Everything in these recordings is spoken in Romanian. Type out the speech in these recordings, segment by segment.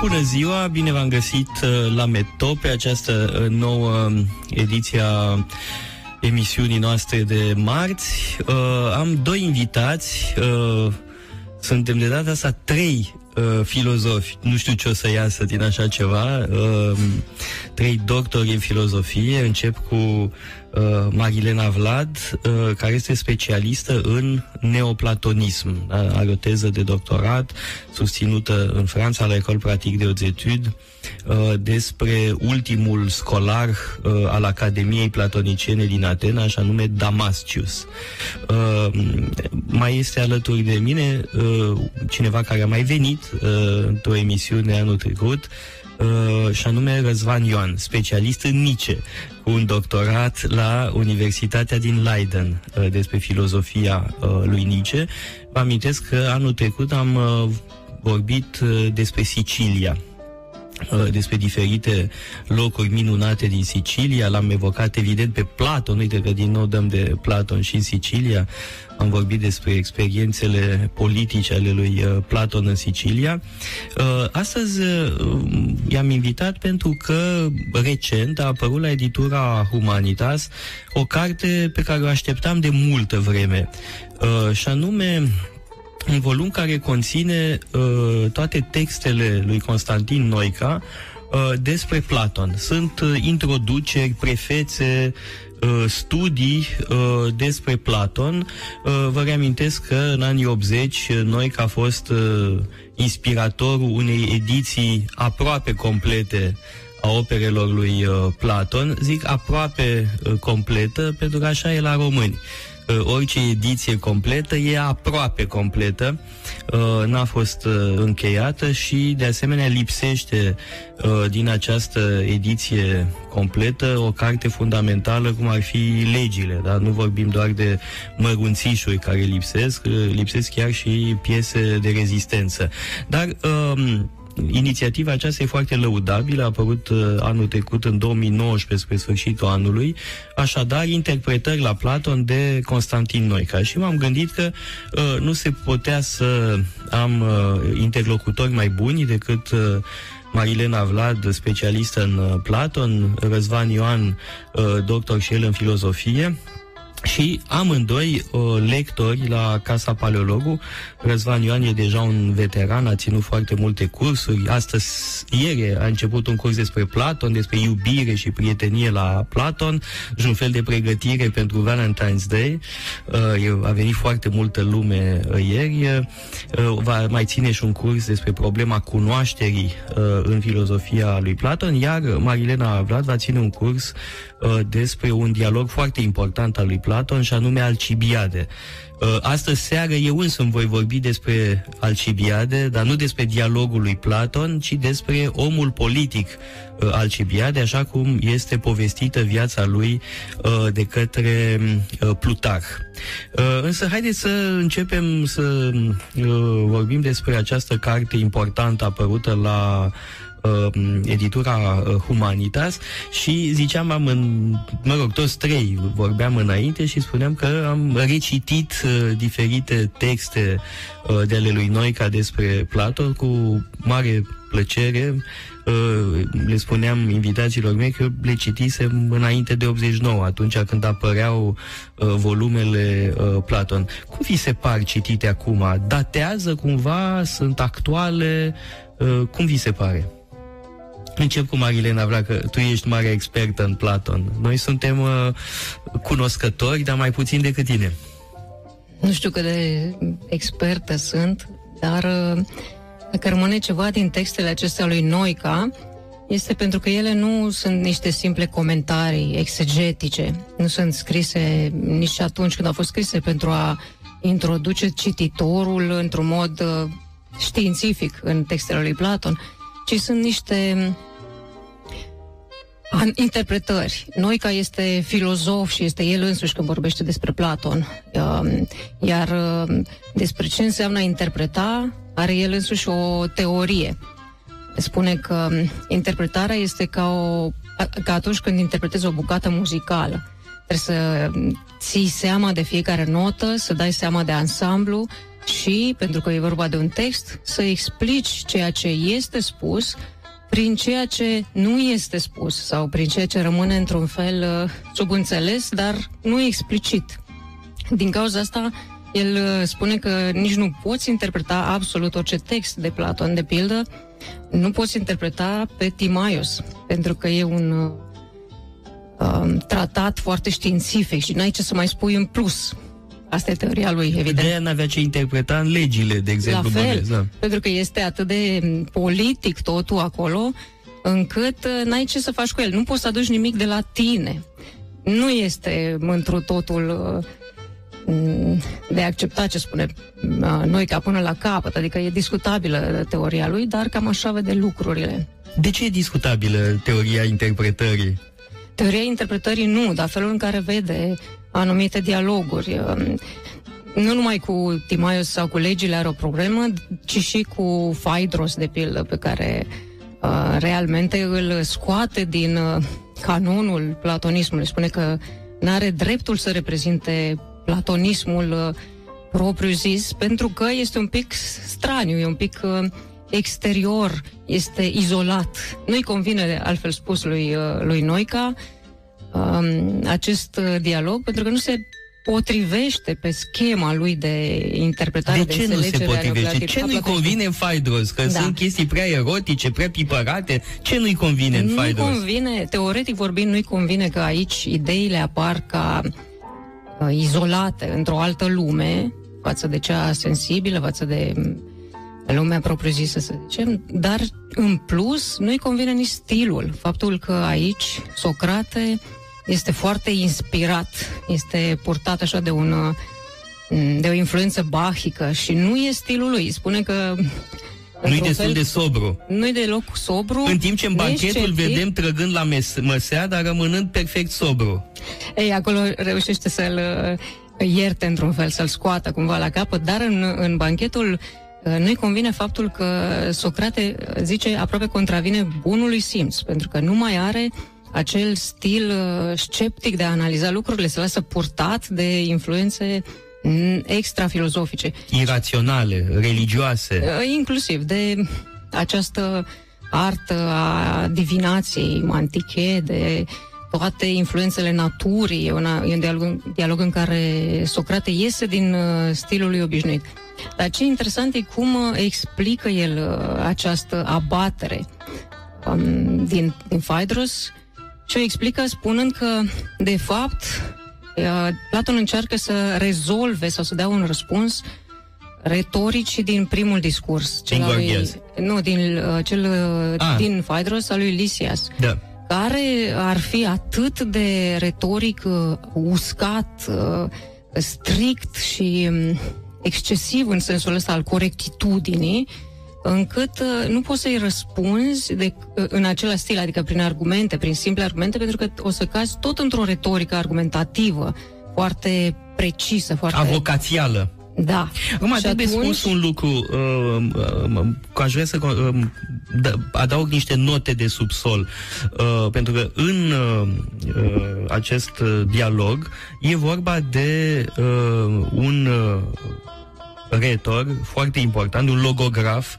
Bună ziua, bine v-am găsit uh, la Meto pe această uh, nouă um, ediție a emisiunii noastre de marți. Uh, am doi invitați, uh, suntem de data asta trei uh, filozofi. Nu știu ce o să iasă din așa ceva. Uh, trei doctori în filozofie. Încep cu uh, Marilena Vlad, uh, care este specialistă în neoplatonism. Da? Are o teză de doctorat susținută în Franța la École Pratique de Hautes Études uh, despre ultimul scolar uh, al Academiei Platoniciene din Atena, așa nume Damascius. Uh, mai este alături de mine uh, cineva care a mai venit uh, într-o emisiune anul trecut, uh, și anume Răzvan Ioan, specialist în Nice, cu un doctorat la Universitatea din Leiden uh, despre filozofia uh, lui Nice. Vă amintesc că anul trecut am uh, vorbit uh, despre Sicilia uh, despre diferite locuri minunate din Sicilia. L-am evocat evident pe Platon, uite că din nou dăm de Platon și în Sicilia. Am vorbit despre experiențele politice ale lui uh, Platon în Sicilia. Uh, Astăzi uh, i-am invitat pentru că recent a apărut la editura Humanitas o carte pe care o așteptam de multă vreme. Uh, Și anume un volum care conține uh, toate textele lui Constantin Noica uh, despre Platon. Sunt uh, introduceri, prefețe, uh, studii uh, despre Platon. Uh, vă reamintesc că în anii 80 uh, Noica a fost uh, inspiratorul unei ediții aproape complete a operelor lui uh, Platon. Zic aproape uh, completă pentru că așa e la români uh, orice ediție completă e aproape completă, uh, n-a fost uh, încheiată și de asemenea lipsește uh, din această ediție completă o carte fundamentală cum ar fi legile, da? nu vorbim doar de mărunțișuri care lipsesc, uh, lipsesc chiar și piese de rezistență. Dar um, Inițiativa aceasta e foarte lăudabilă, a apărut uh, anul trecut, în 2019, spre sfârșitul anului, așadar interpretări la Platon de Constantin Noica. Și m-am gândit că uh, nu se putea să am uh, interlocutori mai buni decât uh, Marilena Vlad, specialistă în uh, Platon, Răzvan Ioan, uh, doctor și el în filozofie, și amândoi uh, lectori la Casa Paleologu. Răzvan Ioan e deja un veteran, a ținut foarte multe cursuri. Astăzi, ieri, a început un curs despre Platon, despre iubire și prietenie la Platon și un fel de pregătire pentru Valentine's Day. Uh, a venit foarte multă lume uh, ieri. Uh, va mai ține și un curs despre problema cunoașterii uh, în filozofia lui Platon, iar Marilena Vlad va ține un curs uh, despre un dialog foarte important al lui Platon și anume Alcibiade. Uh, Astăzi seară eu însumi voi vorbi despre Alcibiade, dar nu despre dialogul lui Platon, ci despre omul politic uh, Alcibiade, așa cum este povestită viața lui uh, de către uh, Plutarh. Uh, însă haideți să începem să uh, vorbim despre această carte importantă apărută la uh, editura uh, Humanitas și ziceam, am în, mă rog, toți trei vorbeam înainte și spuneam că am recitit uh, diferite texte uh, de ale lui Noica despre Platon cu mare plăcere. Uh, le spuneam invitațiilor mei că le citisem înainte de 89, atunci când apăreau uh, volumele uh, Platon. Cum vi se par citite acum? Datează cumva? Sunt actuale? Uh, cum vi se pare? Încep cu Marilena Vrea, că tu ești mare expertă în Platon. Noi suntem uh, cunoscători, dar mai puțin decât tine. Nu știu cât de expertă sunt, dar uh, dacă rămâne ceva din textele acestea lui Noica, este pentru că ele nu sunt niște simple comentarii exegetice, nu sunt scrise nici atunci când au fost scrise pentru a introduce cititorul într-un mod uh, științific în textele lui Platon, ci sunt niște an- interpretări. Noica este filozof și este el însuși când vorbește despre Platon. Um, Iar um, despre ce înseamnă a interpreta, are el însuși o teorie. Spune că um, interpretarea este ca, o, a- ca atunci când interpretezi o bucată muzicală. Trebuie să um, ții seama de fiecare notă, să dai seama de ansamblu și, pentru că e vorba de un text, să explici ceea ce este spus prin ceea ce nu este spus sau prin ceea ce rămâne într-un fel uh, subînțeles, dar nu explicit. Din cauza asta, el uh, spune că nici nu poți interpreta absolut orice text de Platon, de pildă, nu poți interpreta pe Timaios, pentru că e un uh, um, tratat foarte științific și n-ai ce să mai spui în plus. Asta e teoria lui, evident. De aia n-avea ce interpreta în legile, de exemplu. La fel, bănesc, da. pentru că este atât de politic totul acolo, încât uh, n-ai ce să faci cu el. Nu poți să aduci nimic de la tine. Nu este întru totul uh, mm, de acceptat ce spune uh, noi ca până la capăt, adică e discutabilă teoria lui, dar cam așa vede lucrurile. De ce e discutabilă teoria interpretării? Teoria interpretării nu, dar felul în care vede anumite dialoguri. um, Nu numai cu Timaios sau cu legile are o problemă, ci și cu Phaedros, de pildă, pe care uh, realmente îl scoate din uh, canonul platonismului. Spune că nu are dreptul să reprezinte platonismul uh, propriu zis, pentru că este un pic straniu, e un pic uh, exterior, este izolat. Nu-i convine, altfel spus, lui, uh, lui Noica um, acest uh, dialog, pentru că nu se potrivește pe schema lui de interpretare, De de, ce nu se înțelegere a potrivește? Platon- Ce a nu-i platonismului. convine în Phaedros? Că Da. sunt chestii prea erotice, prea pipărate. Ce nu-i convine în Nu Phaedros? convine, teoretic vorbind, nu-i convine că aici ideile apar ca uh, izolate într-o altă lume față de cea sensibilă, față de mm, lumea propriu-zisă, să zicem, dar în plus nu-i convine nici stilul. Faptul că aici Socrate este foarte inspirat, este purtat așa de un uh, de o influență bahică și nu e stilul lui. Spune că Nu-i într-un destul fel, de sobru. nu-i deloc sobru. În timp ce în banchetul îl nesceptic. vedem trăgând la mes- măsea, dar rămânând perfect sobru. Ei, acolo reușește să-l uh, ierte într-un fel, să-l scoată cumva la capăt, dar în, în banchetul uh, nu-i convine faptul că Socrate uh, zice aproape contravine bunului simț, pentru că nu mai are acel stil uh, sceptic de a analiza lucrurile, se lasă purtat de influențe mm, extrafilozofice. Iraționale, religioase. Uh, inclusiv de această artă a divinației antiche, de toate influențele naturii. E, una, e un dialog, dialog în care Socrate iese din uh, stilul lui obișnuit. Dar ce interesant e cum uh, explică el uh, această abatere um, din, din Phaedros și o explică spunând că, de fapt, uh, Platon încearcă să rezolve sau să dea un răspuns retoricii din primul discurs. Din al lui, Gorgias. nu, din uh, cel uh, Ah. din Phaedros al lui Lysias Da. care ar fi atât de retoric uh, uscat, uh, strict și um, excesiv în sensul ăsta al corectitudinii, încât uh, nu poți să-i răspunzi de, uh, în același stil, adică prin argumente, prin simple argumente, pentru că o să cazi tot într-o retorică argumentativă, foarte precisă, foarte... Avocațială. Da. Acum, Și trebuie atunci- spus un lucru, uh, uh, că aș vrea să uh, da, adaug niște note de subsol, uh, pentru că în uh, uh, acest uh, dialog e vorba de uh, un uh, retor foarte important, un logograf,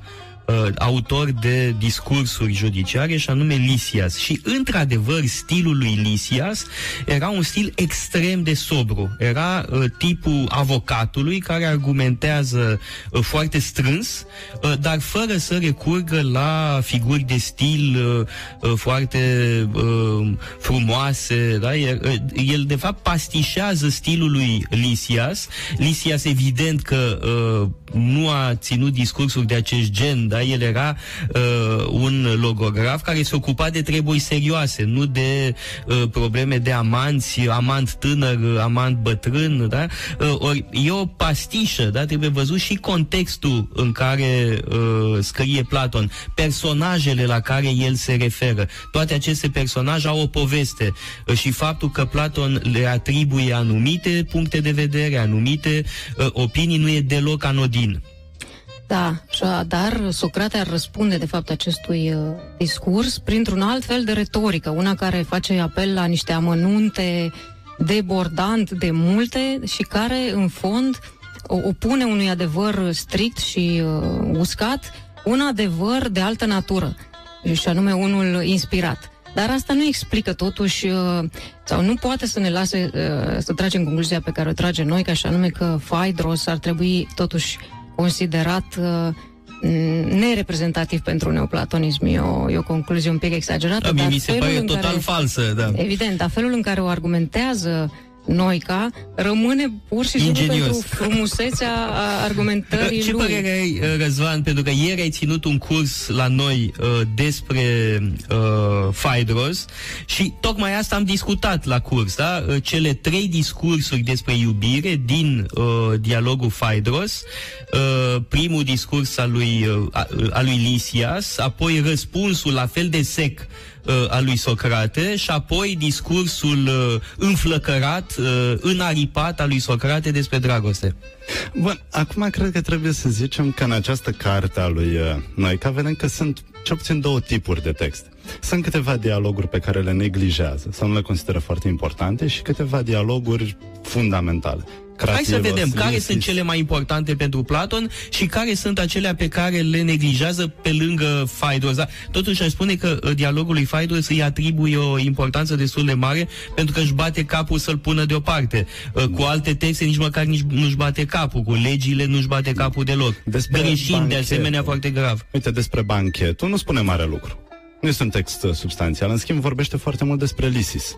uh, autor de discursuri judiciare și anume Lisias. Și într-adevăr stilul lui Lisias era un stil extrem de sobru. Era uh, tipul avocatului care argumentează uh, foarte strâns, uh, dar fără să recurgă la figuri de stil uh, uh, foarte uh, frumoase. Da? El, uh, el de fapt pastișează stilul lui Lisias. Lisias evident că uh, nu a ținut discursuri de acest gen, da? El era uh, un logograf care se ocupa de treburi serioase, nu de uh, probleme de amanți, amant tânăr, amant bătrân, da? Uh, ori e o pastișă, da? Trebuie văzut și contextul în care uh, scrie Platon, personajele la care el se referă. Toate aceste personaje au o poveste uh, și faptul că Platon le atribuie anumite puncte de vedere, anumite uh, opinii, nu e deloc anodin. Da, și a- dar Socrate ar răspunde de fapt acestui uh, discurs printr-un alt fel de retorică, una care face apel la niște amănunte debordant de multe și care în fond opune unui adevăr strict și uh, uscat un adevăr de altă natură, și anume unul inspirat. Dar asta nu explică totuși, uh, sau nu poate să ne lase uh, să tragem concluzia pe care o trage noi, ca și anume că Phaedros ar trebui totuși considerat uh, nereprezentativ pentru neoplatonism. E o, e o concluzie un pic exagerată. Da, mi se pare total care, falsă, da. Evident, dar felul în care o argumentează Noica rămâne pur și simplu Ingenios. pentru frumusețea argumentării Ce lui. Ce părere ai, uh, Răzvan, pentru că ieri ai ținut un curs la noi uh, despre uh, Phaedros și tocmai asta am discutat la curs, da? Uh, cele trei discursuri despre iubire din uh, dialogul Phaedros, uh, primul discurs al lui, uh, al lui Lysias, apoi răspunsul la fel de sec uh, al lui Socrate și apoi discursul uh, înflăcărat, uh, înaripat al lui Socrate despre dragoste. Bun, acum cred că trebuie să zicem că în această carte a lui uh, Noica vedem că sunt cel puțin două tipuri de texte. Sunt câteva dialoguri pe care le neglijează sau nu le consideră foarte importante și câteva dialoguri fundamentale. Hai să vedem care sunt cele mai importante pentru Platon și care sunt acelea pe care le neglijează pe lângă Phaedrus. Da? Totuși aș spune că uh, dialogul lui Phaedrus îi atribuie o importanță destul de mare pentru că își bate capul să-l pună deoparte. Uh, cu alte texte nici măcar nici nu-și bate capul, cu legile nu-și bate capul deloc. Despre Greșind de asemenea foarte grav. Uite, despre banchetul nu spune mare lucru. Nu este un text uh, substanțial, în schimb vorbește foarte mult despre Lisis.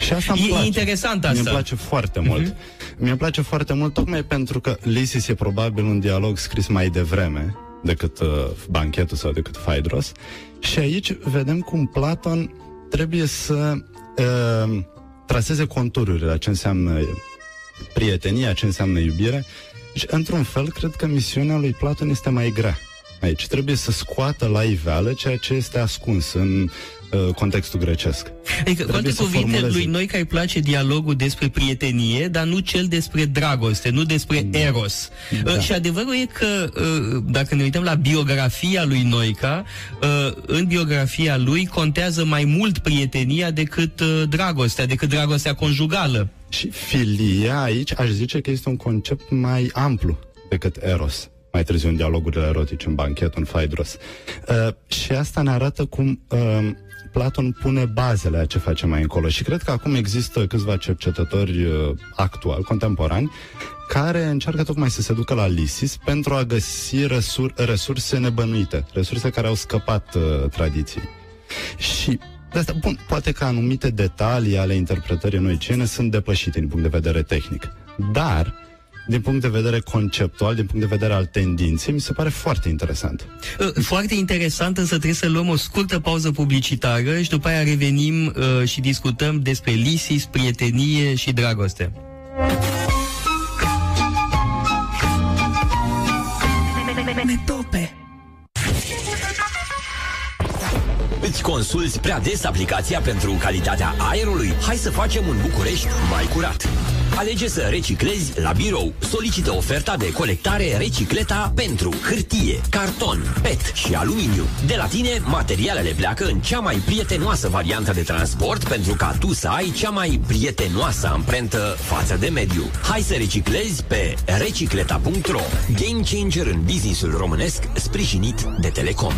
Și asta îmi place. E interesant asta. Mi-e place foarte uh-huh. mult. Mi-e place foarte mult tocmai pentru că Lysis e probabil un dialog scris mai devreme decât uh, banchetul sau decât Phaedros. Și aici vedem cum Platon trebuie să uh, traseze contururile la ce înseamnă prietenia, ce înseamnă iubire. Și, într-un fel, cred că misiunea lui Platon este mai grea. Aici trebuie să scoată la iveală ceea ce este ascuns în Uh, contextul grecesc. Adică, cu alte cuvinte, lui noi care îi place dialogul despre prietenie, dar nu cel despre dragoste, nu despre da. eros. Da. Uh, și adevărul e că, uh, dacă ne uităm la biografia lui Noica, uh, în biografia lui contează mai mult prietenia decât uh, dragostea, decât dragostea conjugală. Și filia aici aș zice că este un concept mai amplu decât eros mai târziu în dialogurile erotice, în banchet, în Phaedros. Uh, și asta ne arată cum uh, Platon pune bazele a ce face mai încolo și cred că acum există câțiva cercetători uh, actuali, contemporani, care încearcă tocmai să se ducă la Lisis pentru a găsi resur- resurse nebănuite, resurse care au scăpat uh, tradiției. Și de asta, bun, poate că anumite detalii ale interpretării noiciene sunt depășite din punct de vedere tehnic. Dar din punct de vedere conceptual, din punct de vedere al tendinței, mi se pare foarte interesant. Uh, foarte interesant, însă trebuie să luăm o scurtă pauză publicitară și după aia revenim uh, și discutăm despre lisis, prietenie și dragoste. Metope. Îți consulți prea des aplicația pentru calitatea aerului? Hai să facem un București mai curat. Alege să reciclezi la birou. Solicită oferta de colectare Recicleta pentru hârtie, carton, PET și aluminiu. De la tine, materialele pleacă în cea mai prietenoasă variantă de transport pentru ca tu să ai cea mai prietenoasă amprentă față de mediu. Hai să reciclezi pe recicleta.ro Game changer în businessul românesc sprijinit de Telecom.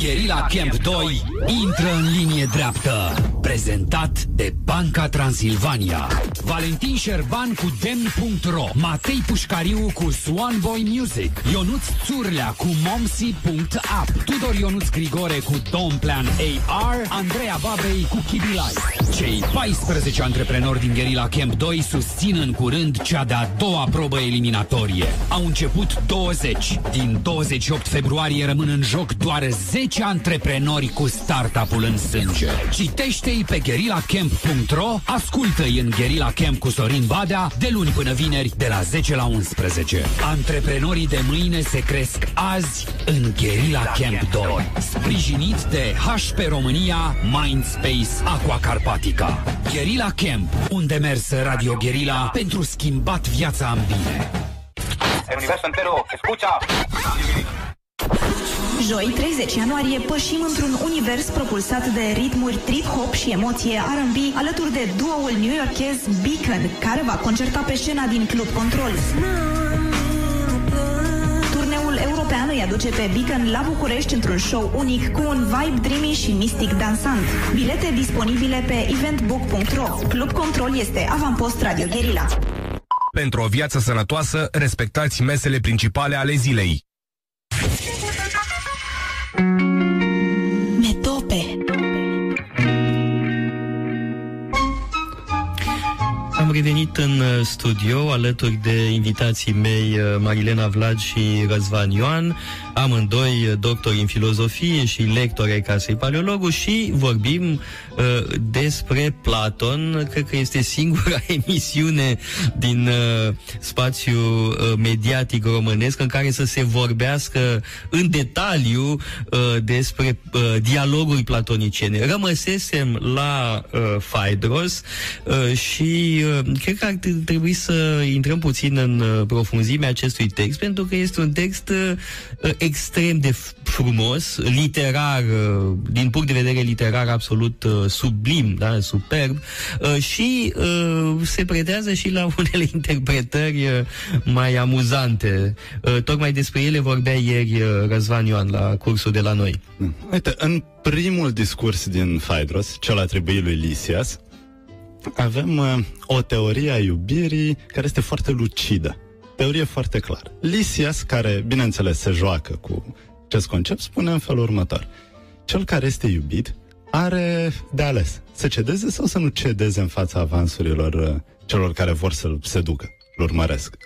Guerilla Camp 2 intră în linie dreaptă. Prezentat de Banca Transilvania. Valentin Șerban cu Demn.ro Matei Pușcariu cu Swanboy Music Ionuț Țurlea cu Momsi.app Tudor Ionuț Grigore cu Domplan AR Andreea Babei cu Kibilai Cei 14 antreprenori din Guerilla Camp 2 susțin în curând cea de-a doua probă eliminatorie. Au început 20. Din 28 februarie rămân în joc doar 10 10 antreprenori cu startup-ul în sânge. Citește-i pe guerillacamp.ro, ascultă-i în Guerilla Camp cu Sorin Badea, de luni până vineri, de la 10 la 11. Antreprenorii de mâine se cresc azi în Guerilla Camp 2. Sprijinit de HP România, Mindspace Aqua Carpatica. Guerilla Camp, un demers Radio Guerilla pentru schimbat viața în bine. El universo entero escucha. Joi, 30 ianuarie, pășim într-un univers propulsat de ritmuri trip-hop și emoție R&B alături de duoul new-yorkez Beacon, care va concerta pe scena din Club Control. Turneul european îi aduce pe Beacon la București într-un show unic cu un vibe dreamy și mistic dansant. Bilete disponibile pe eventbook.ro. Club Control este avampost Radio Guerilla. Pentru o viață sănătoasă, respectați mesele principale ale zilei. Am revenit în uh, studio alături de invitații mei uh, Marilena Vlad și Răzvan Ioan, amândoi uh, doctori în filozofie și lectori ai Casei Paleologu și vorbim uh, despre Platon. Cred că este singura emisiune din uh, spațiu uh, mediatic românesc în care să se vorbească în detaliu uh, despre uh, dialoguri platoniciene. Rămăsesem la uh, Phaedros uh, și uh, cred că ar trebui să intrăm puțin în uh, profunzimea acestui text, pentru că este un text uh, extrem de frumos, literar, uh, din punct de vedere literar absolut uh, sublim, da, superb, uh, și uh, se pretează și la unele interpretări uh, mai amuzante. Uh, tocmai despre ele vorbea ieri uh, Răzvan Ioan la cursul de la noi. Uite, în primul discurs din Phaedros, cel atribuit lui Lysias, avem uh, o teorie a iubirii care este foarte lucidă. Teorie foarte clară. Lysias, care, bineînțeles, se joacă cu acest concept, spune în felul următor. Cel care este iubit are de ales să cedeze sau să nu cedeze în fața avansurilor uh, celor care vor să-l seducă, îl urmăresc.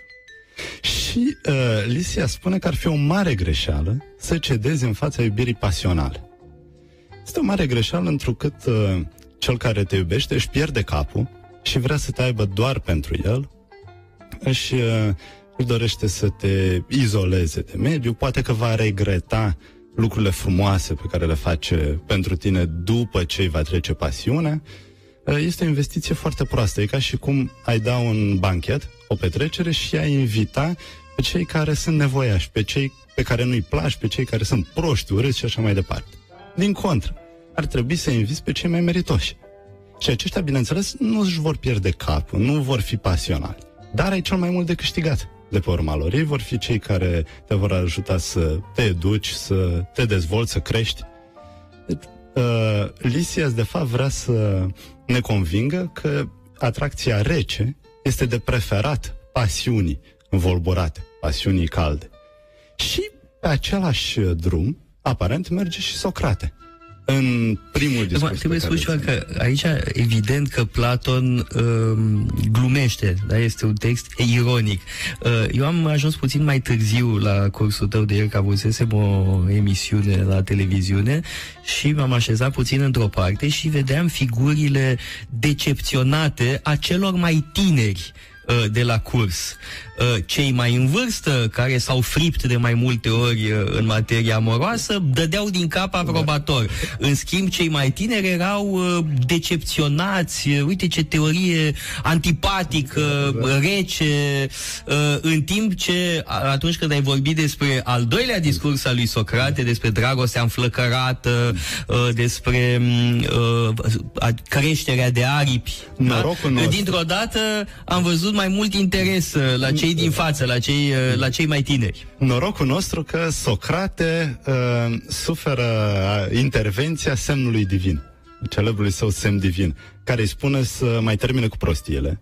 Și uh, Lysias spune că ar fi o mare greșeală să cedezi în fața iubirii pasionale. Este o mare greșeală întrucât uh, cel care te iubește își pierde capul și vrea să te aibă doar pentru el, își, uh, își dorește să te izoleze de mediu, poate că va regreta lucrurile frumoase pe care le face pentru tine după ce îi va trece pasiunea, Uh, este o investiție foarte proastă. E ca și cum ai da un banchet, o petrecere și ai invita pe cei care sunt nevoiași, pe cei pe care nu-i placi, pe cei care sunt proști, urâți și așa mai departe. Din contră, ar trebui să inviți pe cei mai meritoși. Și aceștia, bineînțeles, nu își vor pierde capul, nu vor fi pasionali. Dar ai cel mai mult de câștigat de pe urma lor. Ei vor fi cei care te vor ajuta să te educi, să te dezvolți, să crești. Deci, uh, Lysias, de fapt, vrea să ne convingă că atracția rece este de preferat pasiunii învolburate, pasiunii calde. Și pe același drum, aparent, merge și Socrate. În primul discurs. Acum, trebuie pe spus care ceva îl că aici evident că Platon um, glumește, da? este un text ironic. Uh, eu am ajuns puțin mai târziu la cursul tău de ieri, că avusesem o emisiune la televiziune și m-am așezat puțin într-o parte și vedeam figurile decepționate a celor mai tineri uh, de la curs. Uh, Cei mai în vârstă, care s-au fript de mai multe ori uh, în materie amoroasă, dădeau din cap aprobator. În schimb, cei mai tineri erau uh, decepționați. Uh, Uite ce teorie antipatică, rece, uh, în timp ce a- atunci când ai vorbit despre al doilea discurs al lui Socrate, despre dragostea înflăcărată, uh, despre mm, uh, a- creșterea de aripi, Norocul nostru. dintr-o dată am văzut mai mult interes uh, la cei din față, la cei, uh, la cei mai tineri. Norocul nostru că Socrate uh, suferă uh, intervenția semnului divin, celebrului său semn divin, care îi spune să mai termine cu prostiile.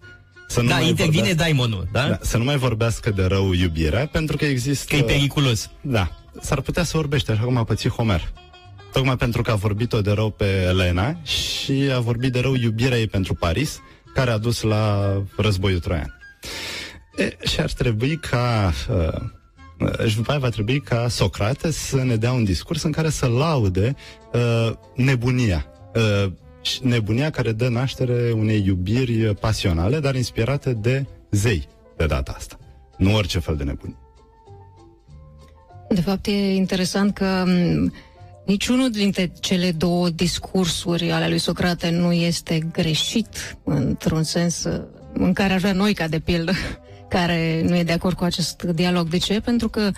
Să nu Da, mai intervine vorbească, daimonul, da? da, să nu mai vorbească de rău iubirea, pentru că există... Că e periculos. Da, s-ar putea să vorbește așa cum a pățit Homer. Tocmai pentru că a vorbit-o de rău pe Elena și a vorbit de rău iubirea ei pentru Paris, care a dus la războiul troian. E, și ar trebui ca... Uh, și după aia va trebui ca Socrate să ne dea un discurs în care să laude uh, nebunia. Uh, și nebunia care dă naștere unei iubiri pasionale, dar inspirate de zei de data asta. Nu orice fel de nebunie. De fapt, e interesant că m, niciunul dintre cele două discursuri ale lui Socrate nu este greșit, într-un sens uh, în care ar vrea noi, ca de pildă, care nu e de acord cu acest dialog. De ce? Pentru că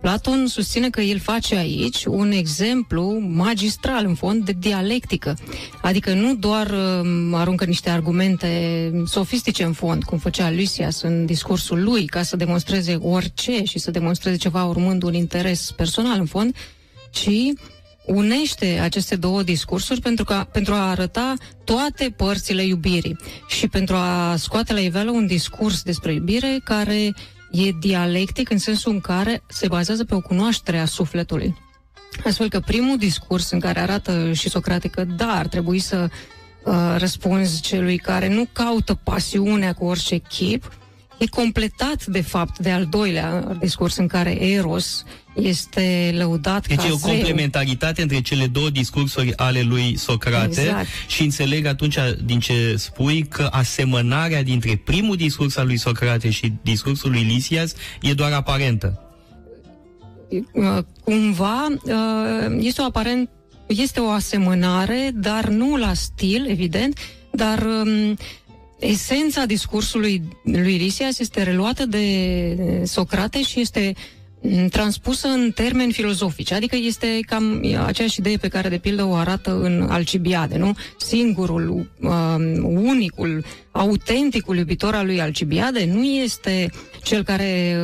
Platon susține că el face aici un exemplu magistral, în fond, de dialectică. Adică nu doar uh, aruncă niște argumente sofistice în fond, cum făcea Lysias în discursul lui, ca să demonstreze orice și să demonstreze ceva urmând un interes personal în fond, ci unește aceste două discursuri pentru, ca, pentru a arăta toate părțile iubirii și pentru a scoate la iveală un discurs despre iubire care e dialectic în sensul în care se bazează pe o cunoaștere a sufletului. Astfel că primul discurs în care arată și Socrate că da, ar trebui să uh, răspunzi celui care nu caută pasiunea cu orice chip, e completat, de fapt, de al doilea discurs în care Eros este lăudat deci ca e o zeu. complementaritate între cele două discursuri ale lui Socrate Exact. și înțeleg atunci din ce spui că asemănarea dintre primul discurs al lui Socrate și discursul lui Lysias e doar aparentă. Uh, cumva uh, este o aparent este o asemănare, dar nu la stil, evident, dar um, esența discursului lui Lysias este reluată de Socrate și este mm, transpusă în termeni filozofici, adică este cam aceeași idee pe care de pildă o arată în Alcibiade, nu? Singurul, um, unicul, autenticul iubitor al lui Alcibiade nu este cel care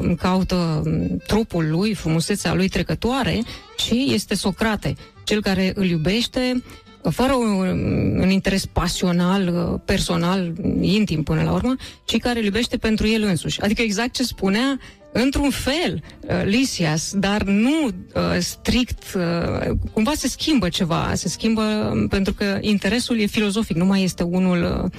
uh, caută um, trupul lui, frumusețea lui trecătoare, ci este Socrate, cel care îl iubește fără un, un interes pasional, uh, personal, intim până la urmă, ci care îl iubește pentru el însuși. Adică exact ce spunea într-un fel uh, Lysias, dar nu uh, strict, uh, cumva se schimbă ceva, se schimbă um, pentru că interesul e filozofic, nu mai este unul uh,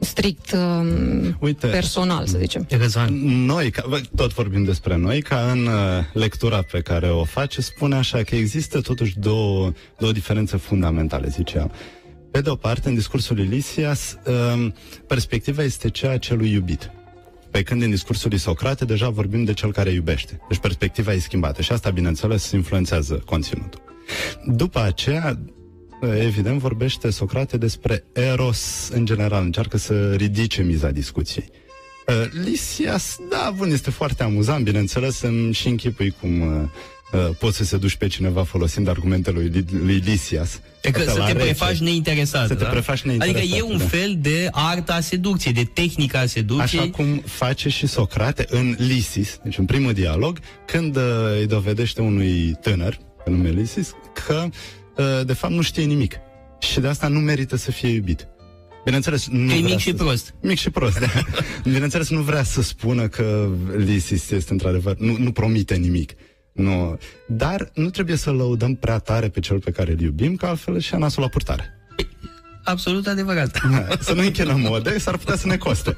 strict uh, Uite, personal, să zicem. Răzvan. Noi, ca, bă, tot vorbim despre noi, ca în uh, lectura pe care o face, spune așa că există totuși două, două diferențe fundamentale, zicea. Pe de o parte, în discursul lui Lysias, um, perspectiva este cea a celui iubit. Pe când în discursul lui Socrate deja vorbim de cel care iubește. Deci perspectiva e schimbată și asta, bineînțeles, influențează conținutul. După aceea, evident, vorbește Socrate despre eros în general, încearcă să ridice miza discuției. Uh, Lysias, da, bun, este foarte amuzant, bineînțeles, îmi și închipui cum uh, uh, poți să se duci pe cineva folosind argumentele lui, lui Lysias. E că Asta să la te rece. prefaci neinteresat. Să te da? prefaci neinteresat, Adică e un da. fel de arta a seducției, de tehnica a seducției. Așa cum face și Socrate în Lysis, deci în primul dialog, când uh, îi dovedește unui tânăr, pe nume Lysis, că uh, de fapt nu știe nimic. Și de asta nu merită să fie iubit. Bineînțeles, nu Că e vrea mic și să- prost. Mic și prost, da. Bineînțeles, nu vrea să spună că Lysis este într-adevăr, nu, nu promite nimic. Nu. Dar nu trebuie să lăudăm prea tare pe cel pe care îl iubim, că altfel și a nasul la purtare. Absolut adevărat. Da, să nu închinăm mode, s-ar putea să ne coste.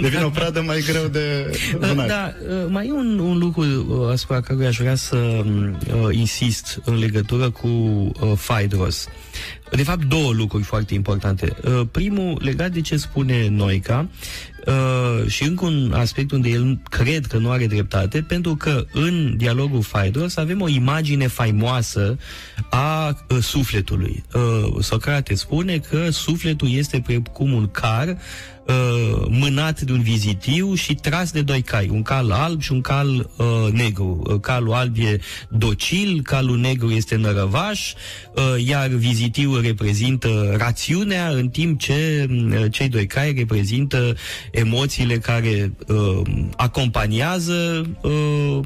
Devine o pradă mai greu de vânat. Da, uh, mai e un, un lucru uh, asupra căruia aș vrea să uh, insist în legătură cu uh, Phaedros. De fapt, două lucruri foarte importante. Uh, primul, legat de ce spune Noica, uh, și încă un aspect unde el cred că nu are dreptate, pentru că în dialogul Phaedros avem o imagine faimoasă a uh, sufletului. Uh, Socrate spune că sufletul este precum un car uh, mânat de un vizitiu și tras de doi cai, un cal alb și un cal uh, negru. Uh, calul alb e docil, calul negru este nărăvaș, uh, iar vizitiul reprezintă rațiunea, în timp ce uh, cei doi cai reprezintă emoțiile care uh, acompaniază uh,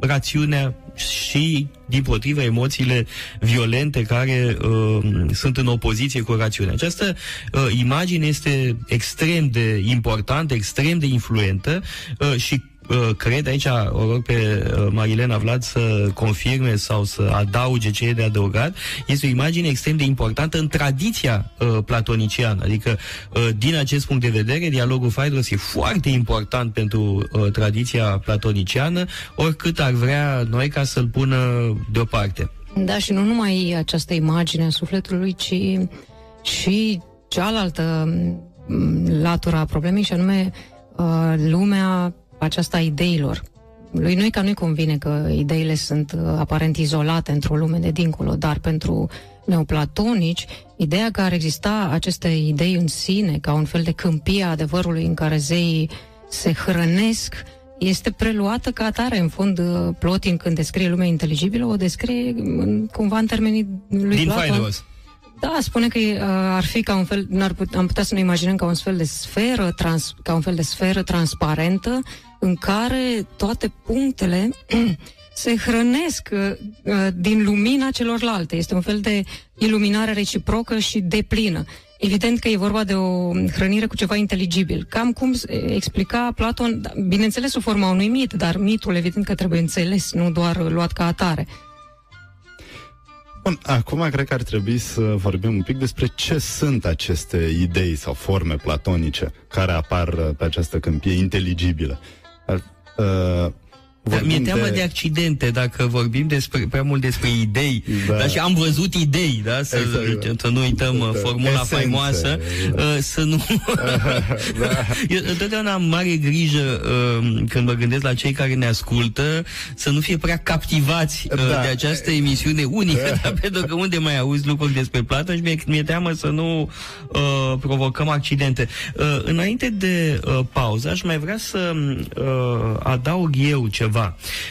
rațiunea și, din potrivă, emoțiile violente care uh, sunt în opoziție cu rațiunea. Această uh, imagine este extrem de importantă, extrem de influentă uh, și uh, cred, aici o rog pe uh, Marilena Vlad să confirme sau să adauge ce e de adăugat, este o imagine extrem de importantă în tradiția uh, platoniciană. Adică, uh, din acest punct de vedere, dialogul Phaedros e foarte important pentru uh, tradiția platoniciană, oricât ar vrea noi ca să-l pună deoparte. Da, și nu numai această imagine a sufletului, ci și cealaltă m, latură a problemei, și anume uh, lumea aceasta a ideilor. Lui Noica nu-i convine că ideile sunt uh, aparent izolate într-o lume de dincolo, dar pentru neoplatonici, ideea că ar exista aceste idei în sine, ca un fel de câmpie a adevărului în care zeii se hrănesc, este preluată ca atare. În fond, uh, Plotin, când descrie lumea inteligibilă, o descrie în, cumva în termenii lui Din Platon. Phaedros. Da, spune că uh, ar fi ca un fel, n-ar put, am putea să ne imaginăm ca un fel de sferă, trans, ca un fel de sferă transparentă în care toate punctele se hrănesc uh, uh, din lumina celorlalte. Este un fel de iluminare reciprocă și deplină. Evident că e vorba de o hrănire cu ceva inteligibil. Cam cum s- explica Platon, da, bineînțeles sub forma unui mit, dar mitul evident că trebuie înțeles, nu doar uh, luat ca atare. Bun, acum cred că ar trebui să vorbim un pic despre ce sunt aceste idei sau forme platonice care apar uh, pe această câmpie inteligibilă. Ar- Uh, Dar mi-e vorbim teamă de... de accidente dacă vorbim despre, prea mult despre idei. Da. Da. Dar și am văzut idei, da? Să, Exact. să nu uităm Da. uh, formula Esențe, faimoasă. da. uh, Să nu... da. Eu întotdeauna am mare grijă uh, când mă gândesc la cei care ne ascultă să nu fie prea captivați uh, Da. de această emisiune unică, dar pentru că unde mai auzi lucruri despre plată și mi-e, mi-e teamă să nu uh, provocăm accidente. Uh, înainte de uh, pauză, aș mai vrea să uh, adaug eu ceva.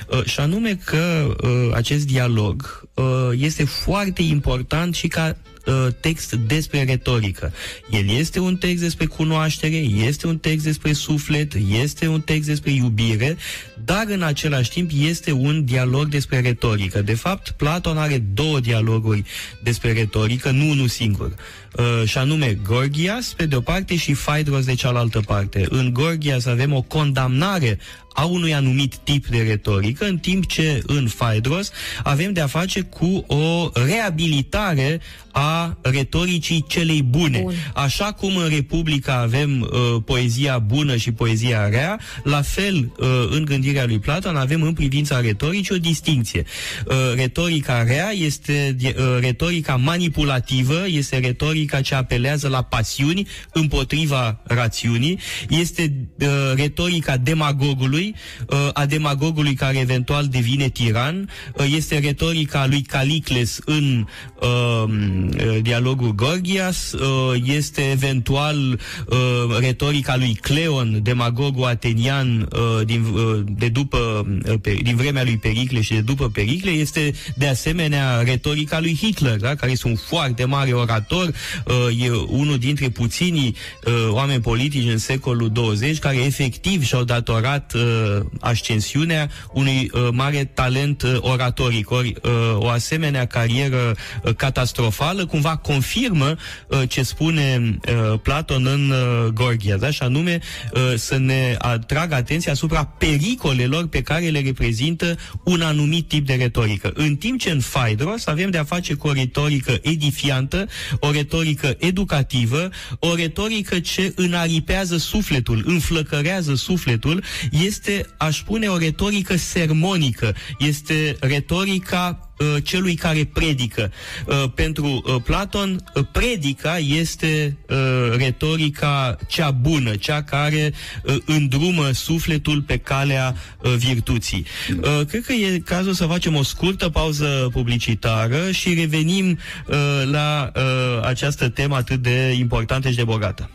Uh, și anume că uh, acest dialog uh, este foarte important și ca uh, text despre retorică. El este un text despre cunoaștere, este un text despre suflet, este un text despre iubire, dar în același timp este un dialog despre retorică. De fapt, Platon are două dialoguri despre retorică, nu unul singur. Uh, și anume Gorgias pe de o parte și Phaedros de cealaltă parte. În Gorgias avem o condamnare a unui anumit tip de retorică, în timp ce în Phaedros avem de a face cu o reabilitare a retoricii celei bune. Bun. Așa cum în Republica avem uh, poezia bună și poezia rea, la fel uh, în gândirea lui Platon avem în privința retoricii o distinție. Uh, retorica rea este di- uh, retorica manipulativă, este retorica ce apelează la pasiuni împotriva rațiunii, este uh, retorica demagogului, uh, a demagogului care eventual devine tiran, uh, este retorica lui Calicles în uh, uh, dialogul Gorgias, uh, este eventual uh, retorica lui Cleon, demagogul atenian uh, din, uh, de după, uh, pe, din vremea lui Pericle și de după Pericle, este de asemenea retorica lui Hitler, da? care este un foarte mare orator, uh, e unul dintre puținii uh, oameni politici în secolul 20 care efectiv și-au datorat uh, ascensiunea unui uh, mare talent uh, oratoric. Ori uh, o asemenea carieră uh, catastrofală cumva confirmă uh, ce spune uh, Platon în uh, Gorgia, da? și anume uh, să ne atragă atenția asupra pericolelor pe care le reprezintă un anumit tip de retorică. În timp ce în Phaedros avem de a face cu o retorică edifiantă, o retorică educativă, o retorică ce înaripează sufletul, înflăcărează sufletul, este, aș spune, o retorică sermonică, este retorica uh, celui care predică. Uh, pentru uh, Platon, uh, predica este uh, retorica cea bună, cea care uh, îndrumă sufletul pe calea uh, virtuții. Uh, cred că e cazul să facem o scurtă pauză publicitară și revenim uh, la uh, această temă atât de importantă și de bogată.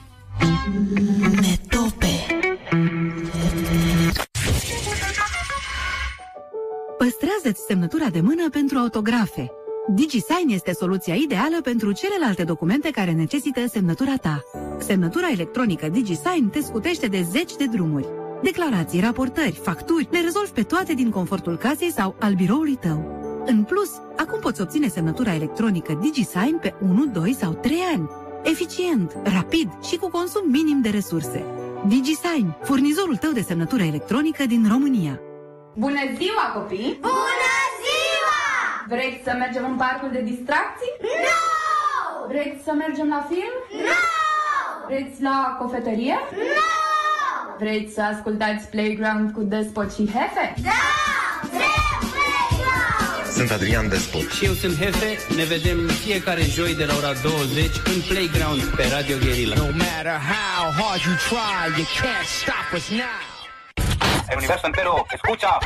Metope. Păstrează-ți semnătura de mână pentru autografe. DigiSign este soluția ideală pentru celelalte documente care necesită semnătura ta. Semnătura electronică DigiSign te scutește de zeci de drumuri. Declarații, raportări, facturi, le rezolvi pe toate din confortul casei sau al biroului tău. În plus, acum poți obține semnătura electronică DigiSign pe 1, 2 sau 3 ani. Eficient, rapid și cu consum minim de resurse. DigiSign, furnizorul tău de semnătură electronică din România. Bună ziua, copii! Bună ziua! Vreți să mergem în parcul de distracții? Nu! Vreți să mergem la film? Nu! Vreți la cofetărie? Nu! Vreți să ascultați Playground cu Despot și Hefe? Da! Vrem playground! Sunt Adrian Despot. Și eu sunt Hefe, ne vedem fiecare joi de la ora 20 în Playground pe Radio Guerilla. No matter how hard you try, you can't stop us now. El universo entero, escucha.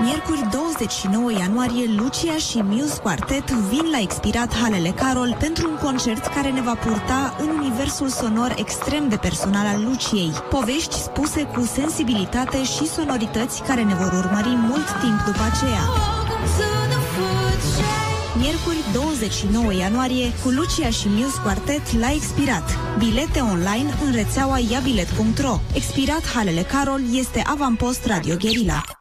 Miercuri 29 ianuarie, Lucia și Muse Quartet vin la expirat Halele Carol pentru un concert care ne va purta în universul sonor extrem de personal al Luciei. Povești spuse cu sensibilitate și sonorități care ne vor urmări mult timp după aceea. Miercuri 29 ianuarie cu Lucia și Muse Quartet la Expirat. Bilete online în rețeaua iabilet.ro. Expirat Halele Carol este avampost Radio Guerilla.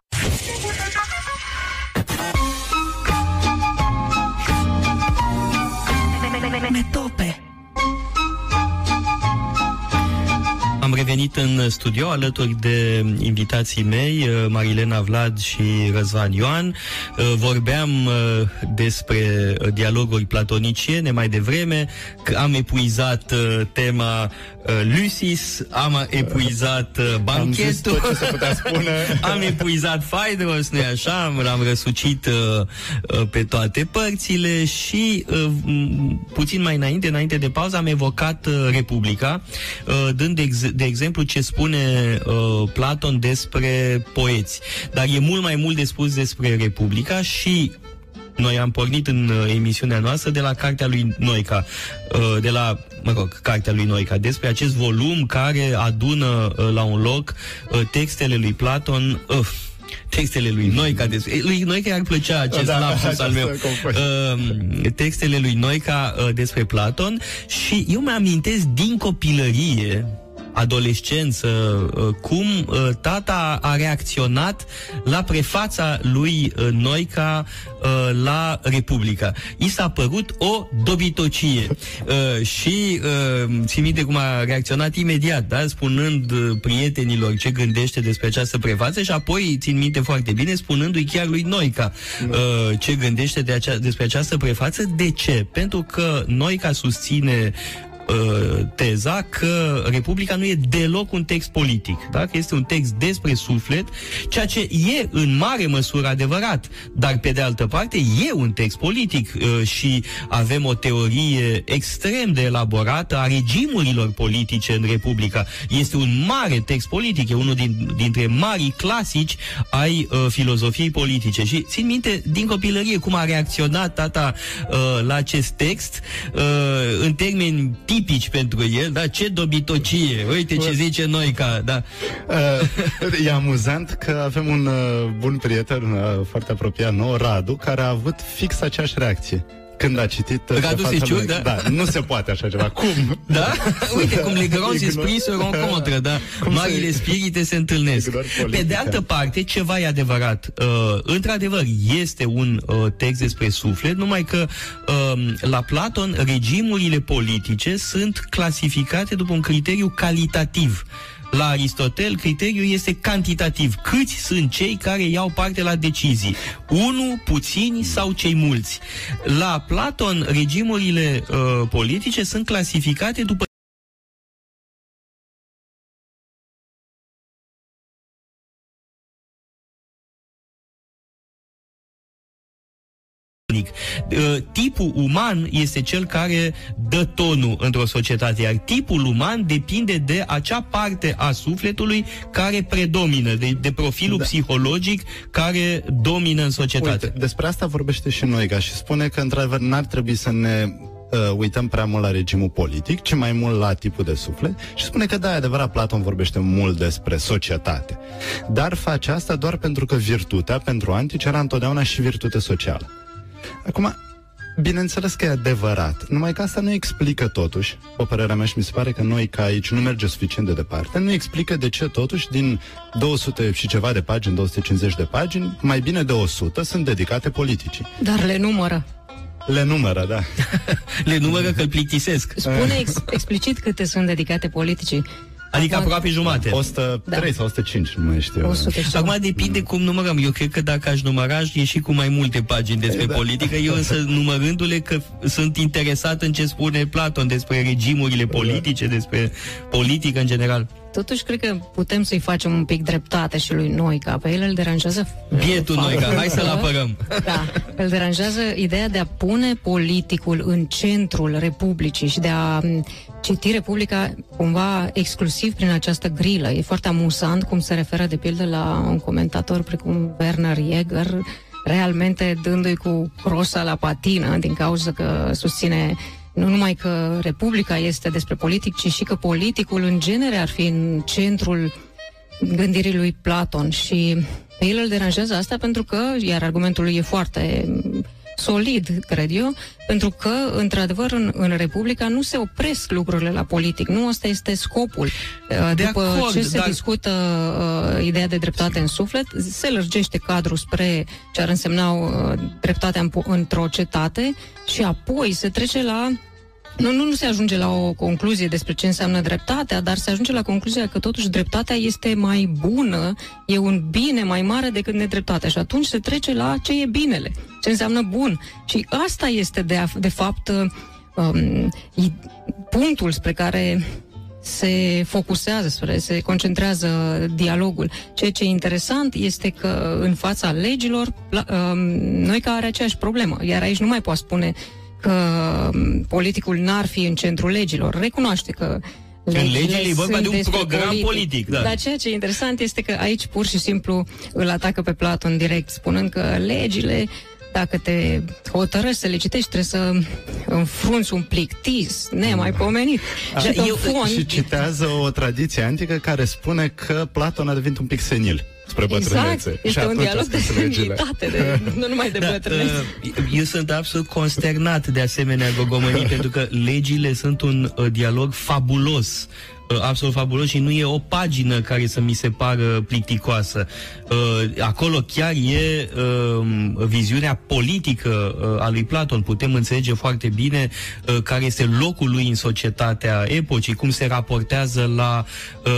Revenit în studio alături de invitații mei, uh, Marilena Vlad și Răzvan Ioan. Uh, Vorbeam uh, despre dialoguri platoniciene mai devreme, că am epuizat tema Lucis, am epuizat Am zis banchetul, tot ce se putea spune. am epuizat Phaedros, nu așa? L-am răsucit uh, uh, pe toate părțile și uh, m- puțin mai înainte, înainte de pauză, am evocat uh, Republica, uh, dând de, ex- de exemplu ce spune uh, Platon despre poeți. Dar e mult mai mult de spus despre Republica și noi am pornit în uh, emisiunea noastră de la cartea lui Noica, uh, de la, mă rog, cartea lui Noica, despre acest volum care adună uh, la un loc uh, textele lui Platon, uh, textele lui Noica, despre, lui Noica ar plăcea acest Da, da, lapsus această al meu, companie. uh, textele lui Noica uh, despre Platon și eu mi-amintesc din copilărie adolescență, uh, cum uh, tata a reacționat la prefața lui uh, Noica uh, la Republica. I s-a părut o dobitocie uh, și uh, țin minte cum a reacționat imediat, da? spunând uh, prietenilor ce gândește despre această prefață și apoi țin minte foarte bine spunându-i chiar lui Noica uh, ce gândește de acea, despre această prefață. De ce? Pentru că Noica susține uh, teza că Republica nu e deloc un text politic, da? că este un text despre suflet, ceea ce e în mare măsură adevărat, dar pe de altă parte e un text politic uh, și avem o teorie extrem de elaborată a regimurilor politice în Republica. Este un mare text politic, e unul din, dintre marii clasici ai uh, filozofiei politice și țin minte din copilărie cum a reacționat tata uh, la acest text uh, în termeni tipici pentru el, da? Ce dobitocie, uite ce zice Noica, da. Uh, e amuzant că avem un uh, bun prieten uh, foarte apropiat nou, Radu, care a avut fix aceeași reacție. Când a citit... uh, Radu prefața Seciuc, lui- da? Da, nu se poate așa ceva. Cum? Da? Uite cum les grands Ignor- esprits se rencontră, da? Cum Marile se- spirite se întâlnesc. Ignor Pe politica. de altă parte, ceva e adevărat. Uh, într-adevăr, este un uh, text despre suflet, numai că uh, la Platon regimurile politice sunt clasificate după un criteriu calitativ. La Aristotel, criteriul este cantitativ. Câți sunt cei care iau parte la decizii? Unu, puțini sau cei mulți? La Platon, regimurile uh, politice sunt clasificate după unic. Uh, Tipul uman este cel care dă tonul într-o societate, iar tipul uman depinde de acea parte a sufletului care predomină, de, de profilul da. psihologic care domină în societate. Uite, despre asta vorbește și Noica și spune că, într-adevăr, n-ar trebui să ne uh, uităm prea mult la regimul politic, ci mai mult la tipul de suflet și spune că, da, e adevărat, Platon vorbește mult despre societate. Dar face asta doar pentru că virtutea, pentru antici, era întotdeauna și virtute socială. Acum, bineînțeles că e adevărat, numai că asta nu explică totuși, o părerea mea și mi se pare că noi ca aici nu merge suficient de departe, nu explică de ce totuși din 200 și ceva de pagini, 250 de pagini, mai bine de 100 sunt dedicate politicii. Dar le numără. Le numără, da. Le numără că îl plictisesc. Spune ex- explicit câte sunt dedicate politicii. Adică Acum- aproape jumate. 103 Da. sau 105, nu mai știu. 100 și Acum depinde cum numărăm. Eu cred că dacă aș număra, aș ieși cu mai multe pagini despre Da. politică. Eu însă, numărându-le, că sunt interesat în ce spune Platon despre regimurile politice, despre politică în general. Totuși cred că putem să-i facem un pic dreptate și lui Noica. Pe el îl deranjează... Bietul faptul Noica, hai să-l că- apărăm. Da, îl deranjează ideea de a pune politicul în centrul Republicii și de a m, citi Republica cumva exclusiv prin această grilă. E foarte amuzant cum se referă de pildă la un comentator precum Werner Jäger, realmente dându-i cu crosa la patină din cauza că susține nu numai că Republica este despre politic, ci și că politicul în genere ar fi în centrul gândirii lui Platon. Și pe el îl deranjează asta pentru că, iar argumentul lui e foarte mm, solid, cred eu, pentru că, într-adevăr, în, în Republica nu se opresc lucrurile la politic. Nu ăsta este scopul. Uh, De După acord, ce se dar- discută uh, ideea de dreptate în suflet, se lărgește cadrul spre ce ar însemna uh, dreptatea în, po- într-o cetate și apoi se trece la nu, nu, nu se ajunge la o concluzie despre ce înseamnă dreptatea, dar se ajunge la concluzia că totuși dreptatea este mai bună, e un bine mai mare decât nedreptatea și atunci se trece la ce e binele, ce înseamnă bun. Și asta este de, a, de fapt um, i- punctul spre care se focusează, spre, se concentrează dialogul. Ceea ce e interesant este că în fața legilor, la, um, noi ca are aceeași problemă, iar aici nu mai poate spune că um, politicul n-ar fi în centrul legilor. Recunoaște că legile e vorba sunt de un despre program politic, da. Dar ceea ce e interesant este că aici pur și simplu îl atacă pe Platon direct, spunând că legile dacă te hotărăști să le citești, trebuie să înfrunți un plictis nemaipomenit. A, și în fond, și citează o tradiție antică care spune că Platon a devenit un pic senil spre bătrânețe. Exact, Și este un atunci dialog a de scris legile. senilitate, de, nu numai de Da, bătrânețe. uh, eu sunt absolut consternat de asemenea gogomănii pentru că legile sunt un uh, dialog fabulos uh, absolut fabulos și nu e o pagină care să mi se pară plicticoasă. Uh, acolo chiar e uh, viziunea politică uh, a lui Platon. Putem înțelege foarte bine uh, care este locul lui în societatea epocii, cum se raportează la,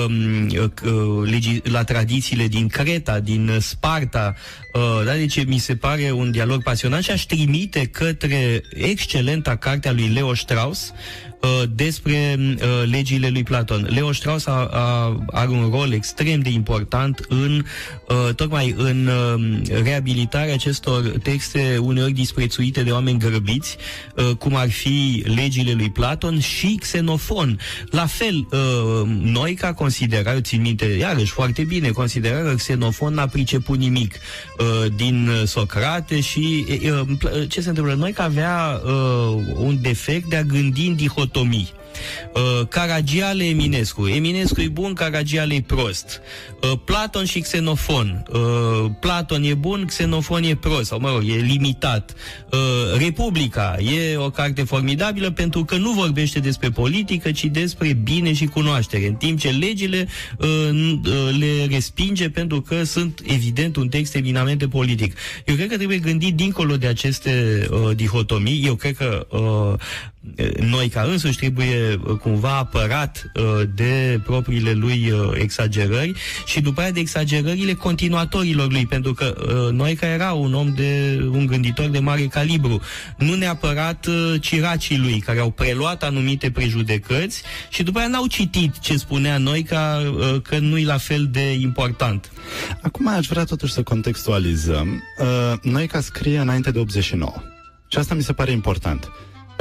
um, uh, legi- la tradițiile din Creta, din uh, Sparta. Uh, da, deci mi se pare un dialog pasionant și aș trimite către excelenta carte a lui Leo Strauss uh, despre uh, legile lui Platon. Leo Strauss a, a, are un rol extrem de important în uh, tocmai în uh, reabilitarea acestor texte uneori disprețuite de oameni grăbiți, uh, cum ar fi legile lui Platon și Xenofon. La fel, uh, noi ca considera, eu țin minte, iarăși foarte bine, considera că Xenofon n-a priceput nimic uh, din uh, Socrate și uh, uh, îmi pl- ce se întâmplă? Noi că avea uh, un defect de a gândi în dihotomii. Uh, Caragiale Eminescu.Eminescu e bun, Caragiale e prost. Uh, Platon și Xenofon. Uh, Platon e bun, Xenofon e prost, sau mă rog, e limitat. Uh, Republica e o carte formidabilă pentru că nu vorbește despre politică, ci despre bine și cunoaștere, în timp ce legile uh, n- uh, le respinge pentru că sunt evident un text eminamente politic. Eu cred că trebuie gândit dincolo de aceste uh, dihotomii. Eu cred că uh, noi ca însuși trebuie uh, cumva apărat uh, de propriile lui uh, exagerări și după aia de exagerările continuatorilor lui, pentru că uh, noi ca era un om de un gânditor de mare calibru, nu neapărat uh, ciracii lui care au preluat anumite prejudecăți și după aia n-au citit ce spunea noi ca uh, că nu e la fel de important. Acum aș vrea totuși să contextualizăm. Uh, noi ca scrie înainte de 89. Și asta mi se pare important.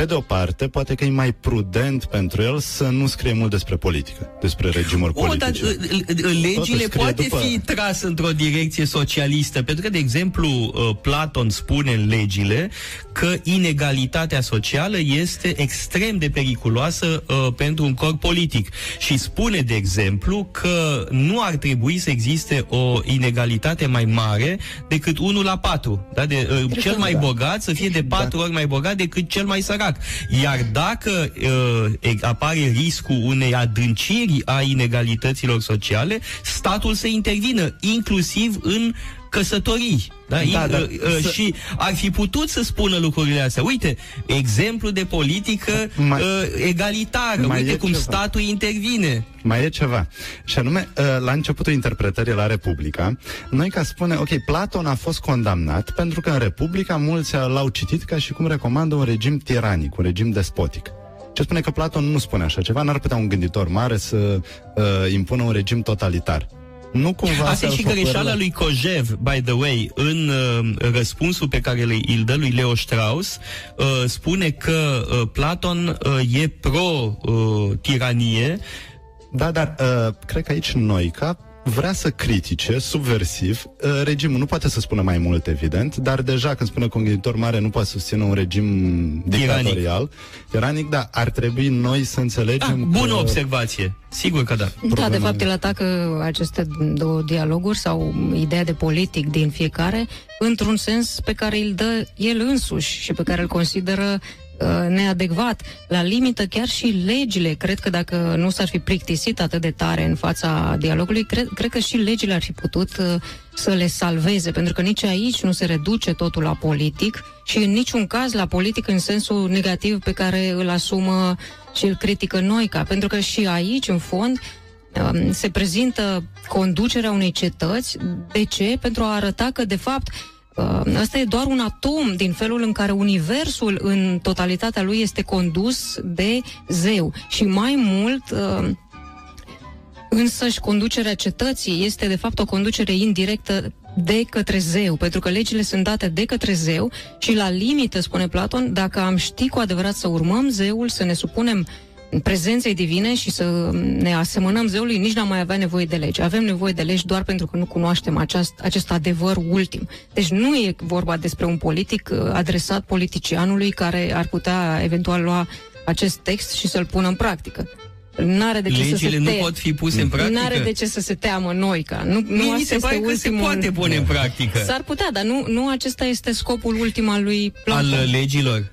Pe de o parte, poate că e mai prudent pentru el să nu scrie mult despre politică, despre regimuri O, dar politice. uh, uh, legile Totuși scrie poate după- fi tras într-o direcție socialistă, pentru că, de exemplu, uh, Platon spune în legile că inegalitatea socială este extrem de periculoasă uh, pentru un corp politic și spune, de exemplu, că nu ar trebui să existe o inegalitate mai mare decât 1 la 4, da? de, uh, cel mai da. bogat să fie de 4 ori mai bogat decât cel mai sărac. Iar dacă uh, e- apare riscul unei adânciri a inegalităților sociale, statul să intervină, inclusiv în căsătorii. Da? Da, In- dar uh, uh, să- Și ar fi putut să spună lucrurile astea. Uite, exemplu de politică Mai- uh, egalitară. mai Uite e cum ceva. statul intervine. Mai e ceva. Și anume, uh, la începutul interpretării la Republica, noi ca spune, ok, Platon a fost condamnat pentru că în Republica mulți l-au citit ca și cum recomandă un regim tiranic, un regim despotic. Ce spune că Platon nu spune așa ceva, n-ar putea un gânditor mare să uh, impună un regim totalitar. Nu cumva Asta e să și făcură greșeala la- lui Kojev, by the way, în uh, răspunsul pe care îl- îl dă lui Leo Strauss, uh, spune că uh, Platon uh, e pro-tiranie. Da, dar uh, cred că aici Noica vrea să critique, subversiv, uh, regimul. Nu poate să spună mai mult, evident, dar deja când spune că un gânditor mare nu poate susține un regim dictatorial, tiranic, da, ar trebui noi să înțelegem Bună că... observație. Sigur că da. Da, de Problema fapt, e- el atacă aceste două dialoguri sau ideea de politic din fiecare într-un sens pe care îl dă el însuși și pe care îl consideră uh, neadecvat. La limită, chiar și legile, cred că dacă nu s-ar fi plictisit atât de tare în fața dialogului, cred, cred că și legile ar fi putut uh, să le salveze, pentru că nici aici nu se reduce totul la politic și în niciun caz la politic în sensul negativ pe care îl asumă și îl critică Noica, pentru că și aici, în fond, um, se prezintă conducerea unei cetăți. De ce? Pentru a arăta că, de fapt, uh, ăsta e doar un atom din felul în care universul în totalitatea lui este condus de zeu. Și mai mult, uh, însăși conducerea cetății este de fapt o conducere indirectă de către zeu, pentru că legile sunt date de către zeu și la limită, spune Platon, dacă am ști cu adevărat să urmăm zeul, să ne supunem prezenței divine și să ne asemănăm zeului, nici n-am mai avea nevoie de legi. Avem nevoie de legi doar pentru că nu cunoaștem acest, acest adevăr ultim. Deci nu e vorba despre un politic uh, adresat politicianului care ar putea eventual lua acest text și să-l pună în practică. N-are de ce să Legile se nu te... pot fi puse în practică? N-are de ce să se teamă noi, ca nu, Mie nu mi asta se este pare că se ultimul... poate pune în practică. S-ar putea, dar nu, nu acesta este scopul ultim al lui Platon. al uh, legilor.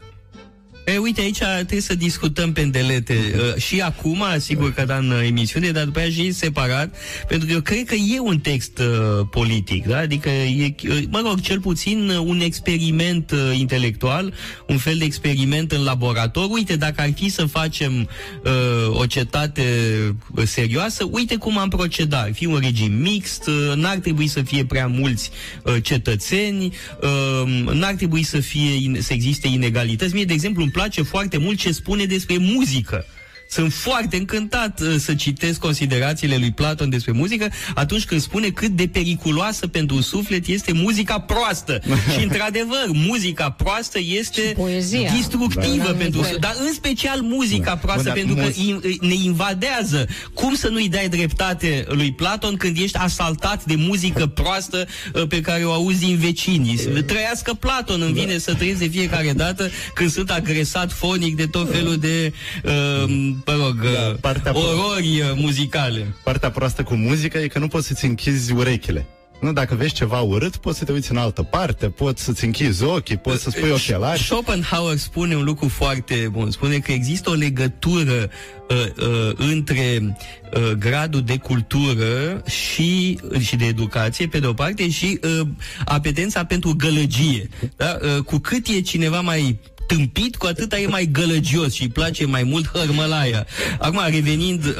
E, uite, aici trebuie să discutăm pendelete. Uh, și acum, sigur că da în uh, emisiune, dar după aia și separat, pentru că eu cred că e un text uh, politic, da? Adică e, uh, mă rog, cel puțin uh, un experiment uh, intelectual, un fel de experiment în laborator. Uite, dacă ar fi să facem uh, o cetate uh, serioasă, uite cum am procedat. Ar fi un regim mixt, uh, n-ar trebui să fie prea mulți uh, cetățeni, uh, n-ar trebui să fie in, să existe inegalități. Mie, de exemplu, îmi place foarte mult ce spune despre muzică. Sunt foarte încântat uh, să citesc considerațiile lui Platon despre muzică atunci când spune cât de periculoasă pentru suflet este muzica proastă. și într-adevăr, muzica proastă este poezia. distructivă Da. pentru Da. suflet. Dar în special muzica Da. proastă, Bun, dar pentru că muz- in- ne invadează. Cum să nu-i dai dreptate lui Platon când ești asaltat de muzică proastă uh, pe care o auzi din vecini? Trăiască Platon, îmi vine să trăiesc de fiecare dată când sunt agresat fonic de tot felul de, uh, mă rog, Da, uh, partea pro- orori uh, muzicale. Partea proastă cu muzica e că nu poți să-ți închizi urechile. Nu, dacă vezi ceva urât, poți să te uiți în altă parte, poți să-ți închizi ochii, poți să spui ochelari. Schopenhauer spune un lucru foarte bun. Spune că există o legătură uh, uh, între uh, gradul de cultură și, și de educație, pe de o parte, și uh, apetența pentru gălăgie. Da? Uh, cu cât e cineva mai tâmpit, cu atâta e mai gălăgios și îi place mai mult hărmălaia. Acum, revenind uh,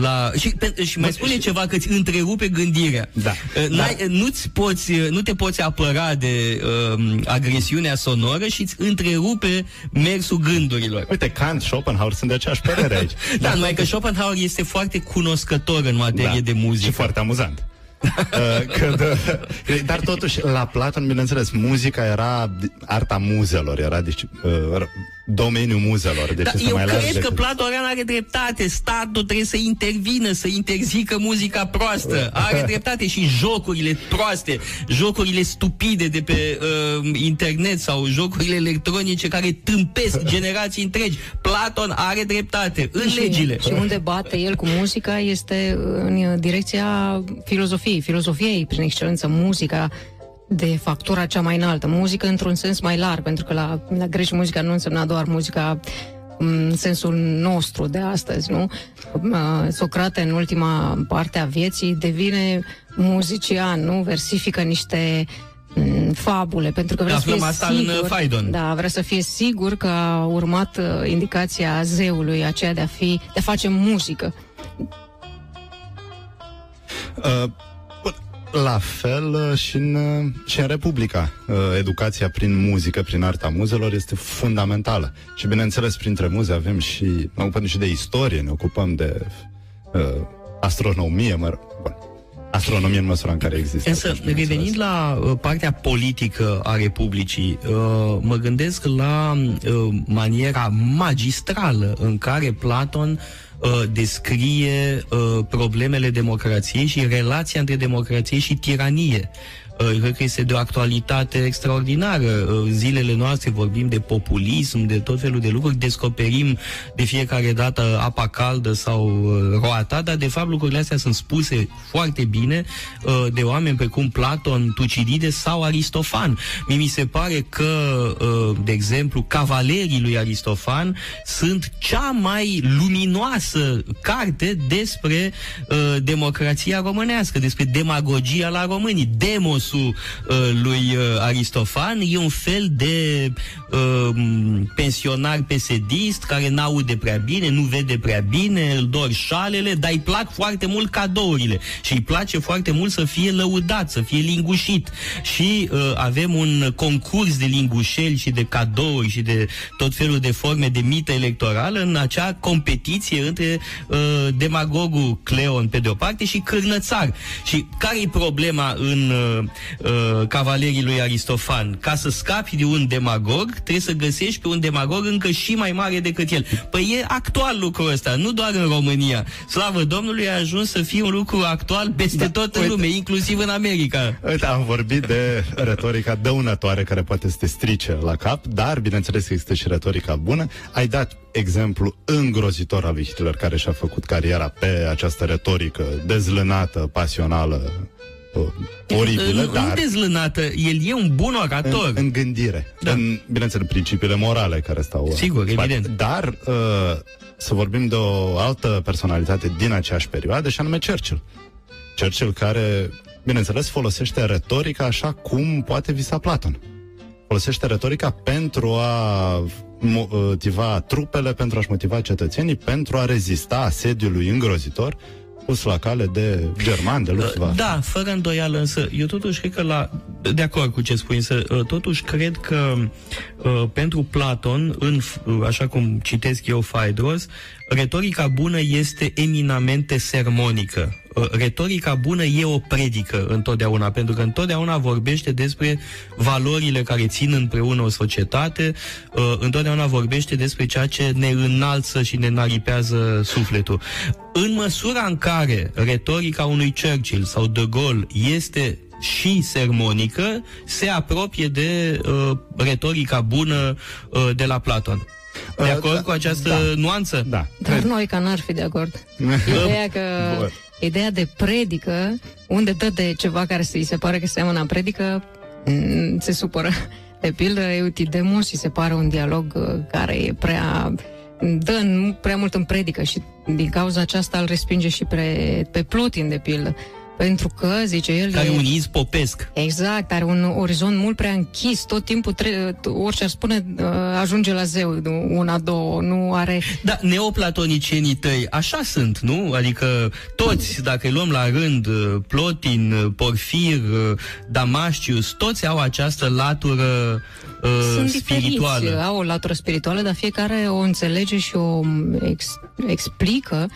la... Și, pe, și mai spune ceva că îți întrerupe gândirea. Da. Uh, n-ai, nu-ți poți, uh, nu te poți apăra de uh, agresiunea sonoră și îți întrerupe mersul gândurilor. Uite, Kant, Schopenhauer sunt de aceeași părere aici. Da, numai că Schopenhauer este foarte cunoscător în materie de muzică. Da. Și foarte amuzant. Uh, Când, uh, dar totuși, la Platon, bineînțeles, muzica era di- arta muzelor, era deci, uh, domeniul muzelor. Deci Da, este eu mai larg cred că decât- Platon are dreptate. Statul trebuie să intervină, să interzică muzica proastă. Are dreptate și jocurile proaste, jocurile stupide de pe uh, internet sau jocurile electronice care tâmpesc generații întregi. Platon are dreptate în și, legile. Și unde bate el cu muzica este în direcția filozofiei. Filozofiei, prin excelență, muzica de factura cea mai înaltă. Muzică într-un sens mai larg, pentru că la, la greci muzica nu însemna doar muzica în sensul nostru de astăzi, nu? Uh, Socrate, în ultima parte a vieții, devine muzician, nu? Versifică niște mm, fabule, pentru că vrea Aflăm să fie asta în, sigur, uh, Phaidon. Da, vrea să fie sigur că a urmat uh, indicația zeului aceea de a fi, de a face muzică. Uh, bun, La fel uh, și în, uh, și în Republica. Uh, Educația prin muzică, prin arta muzelor este fundamentală. Și bineînțeles, printre muze avem și, ne ocupăm și de istorie, ne ocupăm de uh, astronomie, mă rog. Bun. Astronomie în măsura în care există. Însă, atunci, bineînțeles. revenind la uh, partea politică a Republicii, uh, mă gândesc la uh, maniera magistrală în care Platon uh, descrie uh, problemele democrației și relația între democrație și tiranie. Uh, Cred că este de o actualitate extraordinară. Uh, Zilele noastre vorbim de populism, de tot felul de lucruri, descoperim de fiecare dată apa caldă sau uh, roata, dar de fapt lucrurile astea sunt spuse foarte bine uh, de oameni precum Platon, Tucidides sau Aristofan. Mie mi se pare că, uh, de exemplu, cavalerii lui Aristofan sunt cea mai luminoasă carte despre uh, democrația românească, despre demagogia la românii. Demosul uh, lui uh, Aristofan e un fel de uh, pensionar pesedist care n-aude prea bine, nu vede prea bine, îl dor șalele, dar îi plac foarte mult cadourile și îi place foarte mult să fie lăudat, să fie lingușit. Și uh, avem un concurs de lingușeli și de cadouri și de tot felul de forme de mită electorală în acea competiție între uh, demagogul Cleon pe de o parte și Cârnățar. Și care e problema în uh, uh, Cavalerii lui Aristofan? Ca să scapi de un demagog, trebuie să găsești pe un demagog încă și mai mare decât el. Păi e actual lucrul ăsta, nu doar în România. Slavă Domnului a ajuns să fie un lucru actual peste da, tot în uite. lume, inclusiv în America. Uite, am vorbit de retorica dăunătoare care poate să te strice la cap, dar bineînțeles că există și retorica bună. Ai dat exemplu îngrozitor al lui Hitler care și-a făcut cariera pe această retorică dezlânată, pasională, uh, oribilă, nu, dar nu dezlânată, el e un bun orator. în, în gândire, Da. în, bineînțeles, principiile morale care stau uh, Sigur, în spate. evident. Dar uh, să vorbim de o altă personalitate din aceeași perioadă și anume Churchill. Churchill care, bineînțeles, folosește retorica așa cum poate visa Platon. Folosește retorica pentru a motiva trupele, pentru a-și motiva cetățenii, pentru a rezista asediului îngrozitor pus la cale de germani, de Luftwaffe. Da, fără îndoială, însă eu totuși cred că la... De acord cu ce spui, însă uh, totuși cred că uh, pentru Platon, în, f- uh, așa cum citesc eu Phaedros, retorica bună este eminamente sermonică. Uh, Retorica bună e o predică întotdeauna, pentru că întotdeauna vorbește despre valorile care țin împreună o societate, uh, întotdeauna vorbește despre ceea ce ne înalță și ne naripează sufletul. În măsura în care retorica unui Churchill sau de Gaulle este și sermonică, se apropie de uh, retorica bună uh, de la Platon. De acord da, cu această da. nuanță? Da. Dar noi ca n-ar fi de acord. Ideea că Bun. ideea de predică, unde dă de ceva care se, îi se pare că seamănă a predică, mm, se supără. De pildă, Eutidemos îi se pare un dialog uh, care e prea dă în- prea mult în predică și din cauza aceasta îl respinge și pe, pe Plotin, de pildă. Pentru că, zice el, Care e- un iz popesc. Exact, are un orizont mult prea închis, tot timpul tre- orice ar spune uh, ajunge la zeu, nu una, două, nu are... Da, neoplatonicienii tăi, așa sunt, nu? Adică toți, dacă îi luăm la rând, uh, Plotin, uh, Porfir, uh, Damascius, toți au această latură uh, Sunt spirituală. diferiți, au o latură spirituală, dar fiecare o înțelege și o ex- explică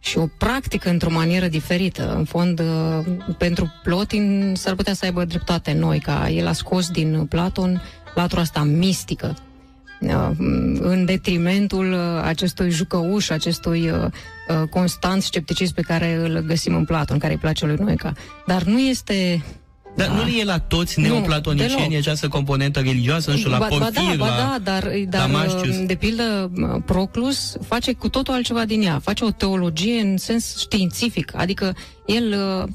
și o practică într-o manieră diferită. În fond, uh, pentru Plotin s-ar putea să aibă dreptate noi, ca el a scos din Platon latura asta mistică, uh, în detrimentul uh, acestui jucăuș, acestui uh, uh, constant scepticism pe care îl găsim în Platon, care îi place lui Noica. Dar nu este... Dar Da. nu e la toți Nu, neoplatonicienii deloc. această componentă religioasă, nu știu, la ba, Porfir, ba da, ba la da, dar, dar Damascius. de pildă Proclus face cu totul altceva din ea, face o teologie în sens științific, adică el uh,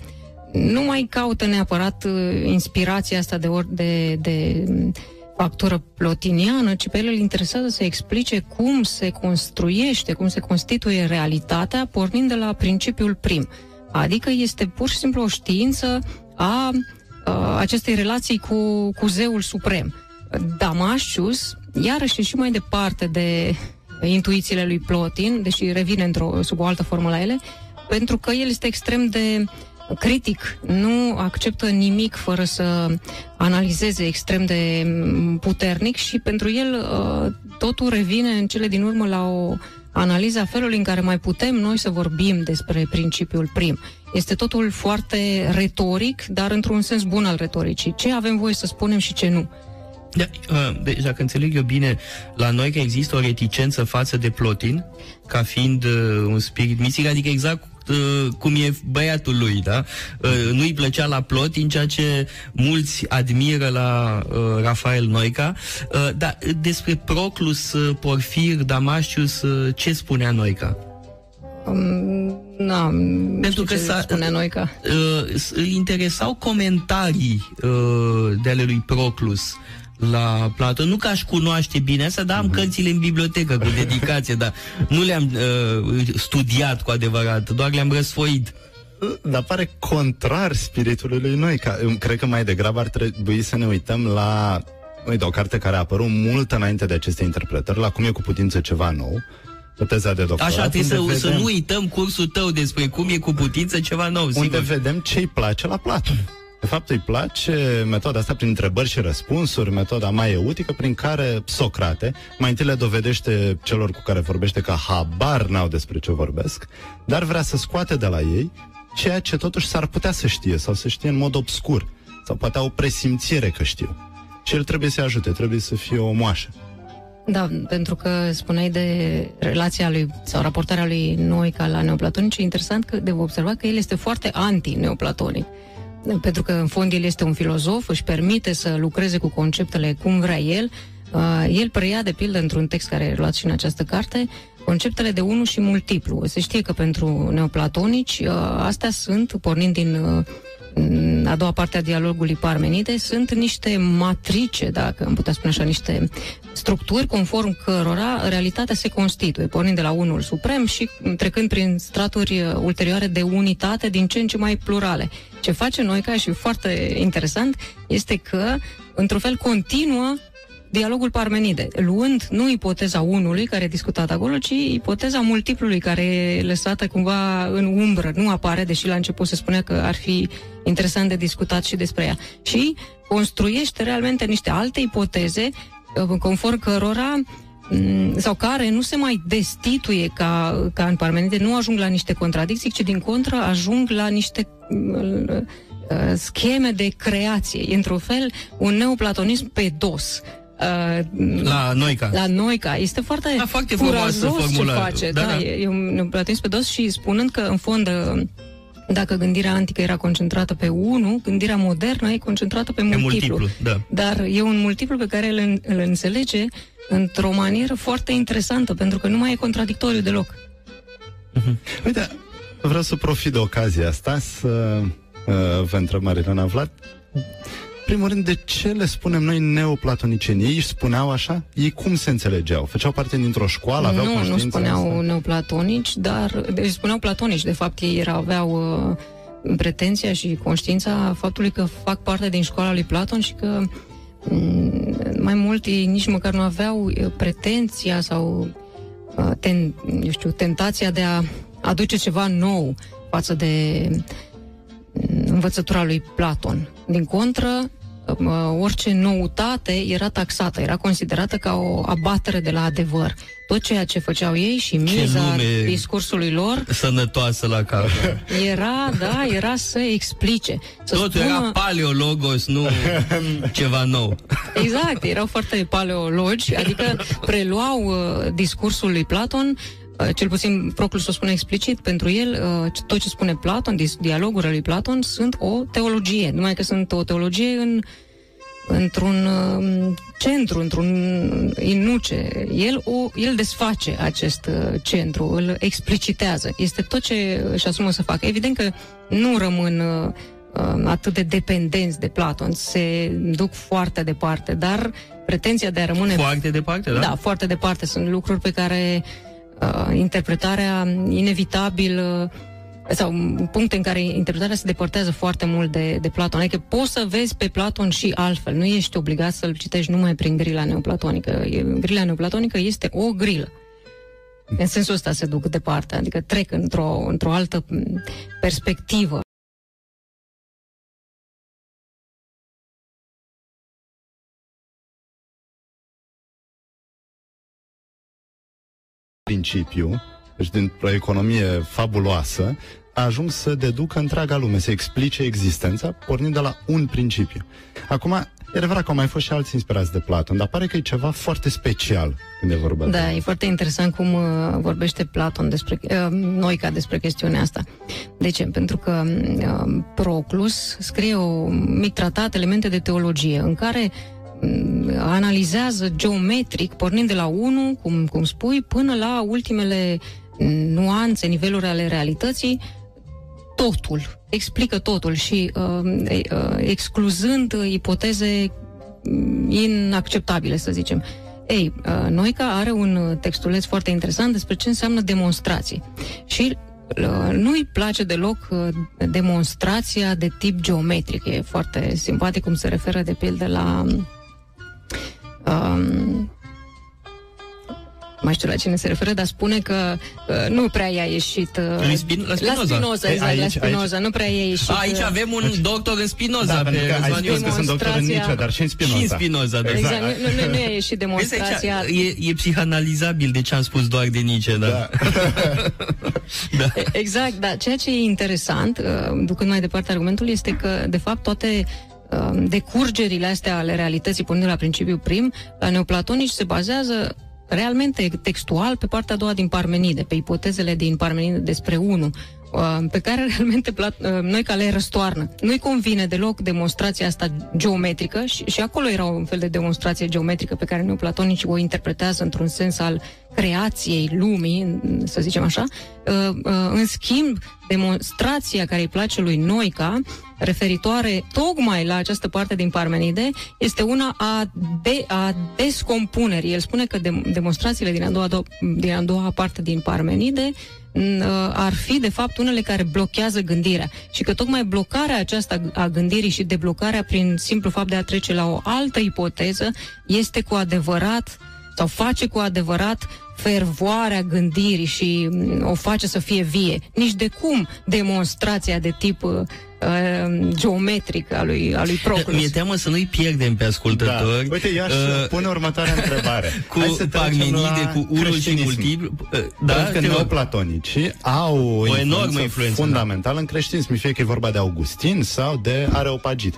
nu mai caută neapărat uh, inspirația asta de, or, de, de mm, factură plotiniană, ci pe el îl interesează să explice cum se construiește, cum se constituie realitatea, pornind de la principiul prim. Adică este pur și simplu o știință a, a acestei relații cu, cu zeul suprem. Damascius, iarăși e și mai departe de intuițiile lui Plotin, deși revine într-o, sub o altă formă la ele, pentru că el este extrem de critic, nu acceptă nimic fără să analizeze extrem de mm, puternic și pentru el uh, totul revine în cele din urmă la o analiză a felului în care mai putem noi să vorbim despre principiul prim. Este totul foarte retoric, dar într-un sens bun al retoricii. Ce avem voie să spunem și ce nu. Da, uh, deci dacă înțeleg eu bine, la noi că există o reticență față de Plotin, ca fiind uh, un spirit mistic, adică exact uh, cum e băiatul lui, da? Uh, nu-i plăcea la Plotin, ceea ce mulți admiră la uh, Rafael Noica. Uh, dar despre Proclus, uh, Porfir, Damascius, uh, ce spunea Noica? Um, na, Pentru că ce s-a, spune Noica. uh, s- îl interesau comentarii uh, de ale lui Proclus la Platon. Nu că aș cunoaște bine asta, dar am cărțile în bibliotecă cu dedicație, dar nu le-am uh, studiat cu adevărat, doar le-am răsfoit. Dar pare contrar spiritului lui noi. Ca, îmi- cred că mai degrabă ar trebui să ne uităm la uite, o carte care a apărut mult înainte de aceste interpretări, la cum e cu putință ceva nou, pe teza de doctorat. Așa, trebuie unde să, să vedem- nu uităm cursul tău despre cum e cu putință ceva nou, unde sigur. vedem ce îi place la Platon. De fapt, îi place metoda asta prin întrebări și răspunsuri, metoda mai eutică, prin care Socrate mai întâi le dovedește celor cu care vorbește că habar n-au despre ce vorbesc, dar vrea să scoate de la ei ceea ce totuși s-ar putea să știe sau să știe în mod obscur sau poate au o presimțire că știu. Și el trebuie să ajute, trebuie să fie o moașă. Da, pentru că spuneai de relația lui sau raportarea lui Noica la neoplatonici, e interesant că de observat că el este foarte anti-neoplatonic. Pentru că în fond el este un filozof, își permite să lucreze cu conceptele cum vrea el. Uh, el preia, de pildă, într-un text care e luat și în această carte, conceptele de unu și multiplu. Se știe că pentru neoplatonici uh, astea sunt, pornind din uh, în a doua parte a dialogului Parmenide, sunt niște matrice, dacă am putea spune așa, niște structuri conform cărora realitatea se constituie, pornind de la unul suprem și trecând prin straturi uh, ulterioare de unitate din ce în ce mai plurale. Ce face Noica și foarte interesant este că, într-un fel, continuă dialogul Parmenide, luând nu ipoteza unului care e discutat acolo, ci ipoteza multiplului care e lăsată cumva în umbră, nu apare, deși la început se spunea că ar fi interesant de discutat și despre ea. Și construiește realmente niște alte ipoteze uh, conform cărora mm, sau care nu se mai destituie ca, ca în Parmenide, nu ajung la niște contradicții, ci din contră ajung la niște mm, uh, scheme de creație. E într-un fel un neoplatonism pe dos. Uh, La Noica. La Noica. Este foarte, Da, foarte frumoasă curajos ce formulare. face. Da, Da, da. E, e un neoplatonism pe dos și spunând că, în fond, uh, dacă gândirea antică era concentrată pe unu, gândirea modernă e concentrată pe Pe multiplu. multiplu, da. Dar e un multiplu pe care îl, îl înțelege într-o manieră foarte interesantă, pentru că nu mai e contradictoriu deloc. Uite, vreau să profit de ocazia asta să uh, vă întreb, Marilena Vlad, primul rând, de ce le spunem noi neoplatonicenii? Ei își spuneau așa? Ei cum se înțelegeau? Făceau parte dintr-o școală? Aveau nu, nu conștiința spuneau asta? neoplatonici, dar deci spuneau platonici. De fapt, ei erau, aveau uh, pretenția și conștiința faptului că fac parte din școala lui Platon și că mm, mai mult ei nici măcar nu aveau uh, pretenția sau uh, ten, eu știu, tentația de a aduce ceva nou față de mm, învățătura lui Platon. Din contră, uh, orice noutate era taxată, era considerată ca o abatere de la adevăr. Tot ceea ce făceau ei și miza lume discursului lor Sănătoasă la cap. era, da, era să explice. Să Totul era paleologos, nu ceva nou. Exact, erau foarte paleologi, adică preluau uh, discursul lui Platon, uh, cel puțin Proclus o spune explicit, pentru el uh, tot ce spune Platon, dis- dialogurile lui Platon sunt o teologie, numai că sunt o teologie în într-un uh, centru, într-un inuce. El, o, el desface acest uh, centru, îl explicitează. Este tot ce își asumă să facă. Evident că nu rămân uh, uh, atât de dependenți de Platon, se duc foarte departe, dar pretenția de a rămâne... Foarte departe, da? Da, foarte departe. Sunt lucruri pe care uh, interpretarea inevitabil uh, sau puncte în care interpretarea se depărtează foarte mult de, de Platon. Adică poți să vezi pe Platon și altfel. Nu ești obligat să-l citești numai prin grila neoplatonică. E- Grila neoplatonică este o grilă. În sensul ăsta se duc departe, adică trec într-o, într-o altă m, perspectivă. Principiu, deci dintr-o economie fabuloasă, a ajuns să deducă întreaga lume, să explice existența, pornind de la un principiu. Acum, e adevărat că au mai fost și alți inspirați de Platon, dar pare că e ceva foarte special când e vorba de... Da, e foarte interesant cum uh, vorbește Platon despre, uh, Noica despre chestiunea asta. De ce? Pentru că uh, Proclus scrie un mic tratat, elemente de teologie, în care mm, analizează geometric, pornind de la 1, cum, cum spui, până la ultimele mm, nuanțe, niveluri ale realității, totul, explică totul și uh, e- uh, excluzând uh, ipoteze mm, inacceptabile, să zicem. Ei, uh, Noica are un uh, textuleț foarte interesant despre ce înseamnă demonstrație. Și uh, nu-i place deloc uh, demonstrația de tip geometric. E foarte simpatic cum se referă de pildă la um, mai știu la cine se referă, dar spune că uh, nu prea i-a ieșit... Uh, Lui Spin- la Spinoza. La Spinoza, Ei, exact, aici- la Spinoza. aici- Nu prea i-a ieșit... Aici uh, avem un doctor în Spinoza Da, pe pentru că ai Răzvan spus că sunt doctor în Demonstrația- Nietzsche, dar și în Spinoza. Și în Spinoza, da. Exact, nu, nu, nu i-a ieșit Vezi demonstrația... aici, e, e psihanalizabil de ce am spus doar de Nietzsche, da. Da. da. E- Exact, dar ceea ce e interesant, uh, ducând mai departe argumentul, este că, de fapt, toate uh, decurgerile astea ale realității, pornind de la principiul prim, la neoplatonici se bazează realmente textual pe partea a doua din Parmenide, pe ipotezele din Parmenide despre unul, uh, pe care realmente Plat- uh, noi ca le răstoarnă. Nu-i convine deloc demonstrația asta geometrică și, și acolo era un fel de demonstrație geometrică pe care neoplatonicii o interpretează într-un sens al creației lumii, să zicem așa. Uh, uh, În schimb, demonstrația care îi place lui Noica, referitoare tocmai la această parte din Parmenide, este una a, de, a descompunerii. El spune că de, demonstrațiile din a, doua, do- din a doua parte din Parmenide n- uh, ar fi, de fapt, unele care blochează gândirea. Și că tocmai blocarea aceasta a gândirii și deblocarea prin simplu fapt de a trece la o altă ipoteză este cu adevărat sau face cu adevărat fervoarea gândirii și mm, o face să fie vie. Nici de cum demonstrația de tip uh, uh, geometric a lui, a lui Proclus. Mi-e teamă să nu-i pierdem pe ascultători. Da. Uite, eu aș Uh, pune următoarea întrebare. cu Hai să trecem Parmenide, la cu unul și creștinism. multiplu. Uh, Da, Pentru că te rog. neoplatonicii au o, O enormă influență influență, fundamentală în creștinism, fie că e vorba de Augustin sau de Areopagit.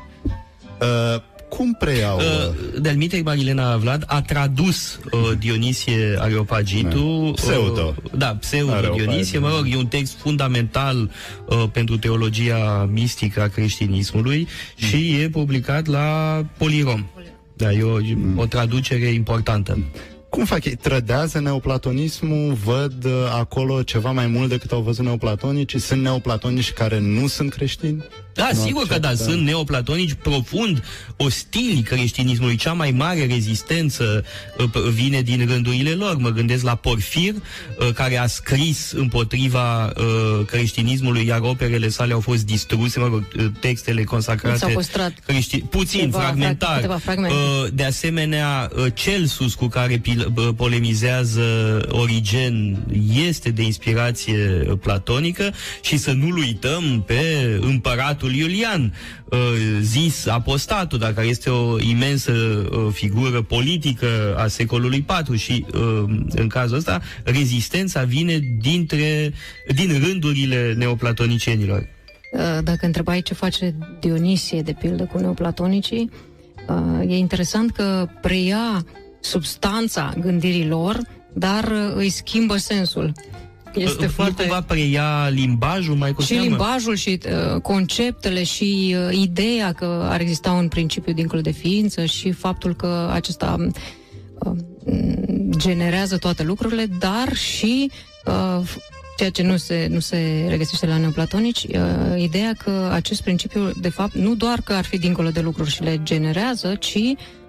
Uh, cum preiau... Uh, Uh, Delmitri Marilena Vlad a tradus uh, Dionisie Areopagitu. Da. Pseudo. Uh, da, pseudo Areopag- Dionisie, mă rog, e un text fundamental uh, pentru teologia mistică a creștinismului și e publicat la Polirom. Da, e o, o traducere importantă. cum fac ei? Trădează neoplatonismul? Văd uh, acolo ceva mai mult decât au văzut neoplatonicii? Sunt neoplatonici care nu sunt creștini? Da, Nu sigur că da, acceptă. sunt neoplatonici profund ostili creștinismului. Cea mai mare rezistență uh, p- vine din rândurile lor. Mă gândesc la Porfir, uh, care a scris împotriva uh, creștinismului, iar operele sale au fost distruse, mă rog, uh, textele consacrate. S-au păstrat crești- puțin, câteva fragmentar. frag- câteva fragmente. Uh, De asemenea, uh, Celsus cu care pil- bă, polemizează Origen este de inspirație uh, platonică și să nu-l uităm pe împăratul Iulian, uh, zis apostatul, dar care este o imensă uh, figură politică a secolului IV și uh, în cazul ăsta rezistența vine dintre, din rândurile neoplatonicienilor. Uh, Dacă întrebai ce face Dionisie, de pildă, cu neoplatonicii, uh, e interesant că preia substanța gândirii lor, dar uh, îi schimbă sensul. Este Uh, foarte... Nu cumva preia limbajul mai cu și seamă? limbajul și uh, conceptele și uh, ideea că ar exista un principiu dincolo de ființă și faptul că acesta uh, m, generează toate lucrurile, dar și uh, ceea ce nu se, nu se regăsește la neoplatonici, uh, ideea că acest principiu, de fapt, nu doar că ar fi dincolo de lucruri și le generează, ci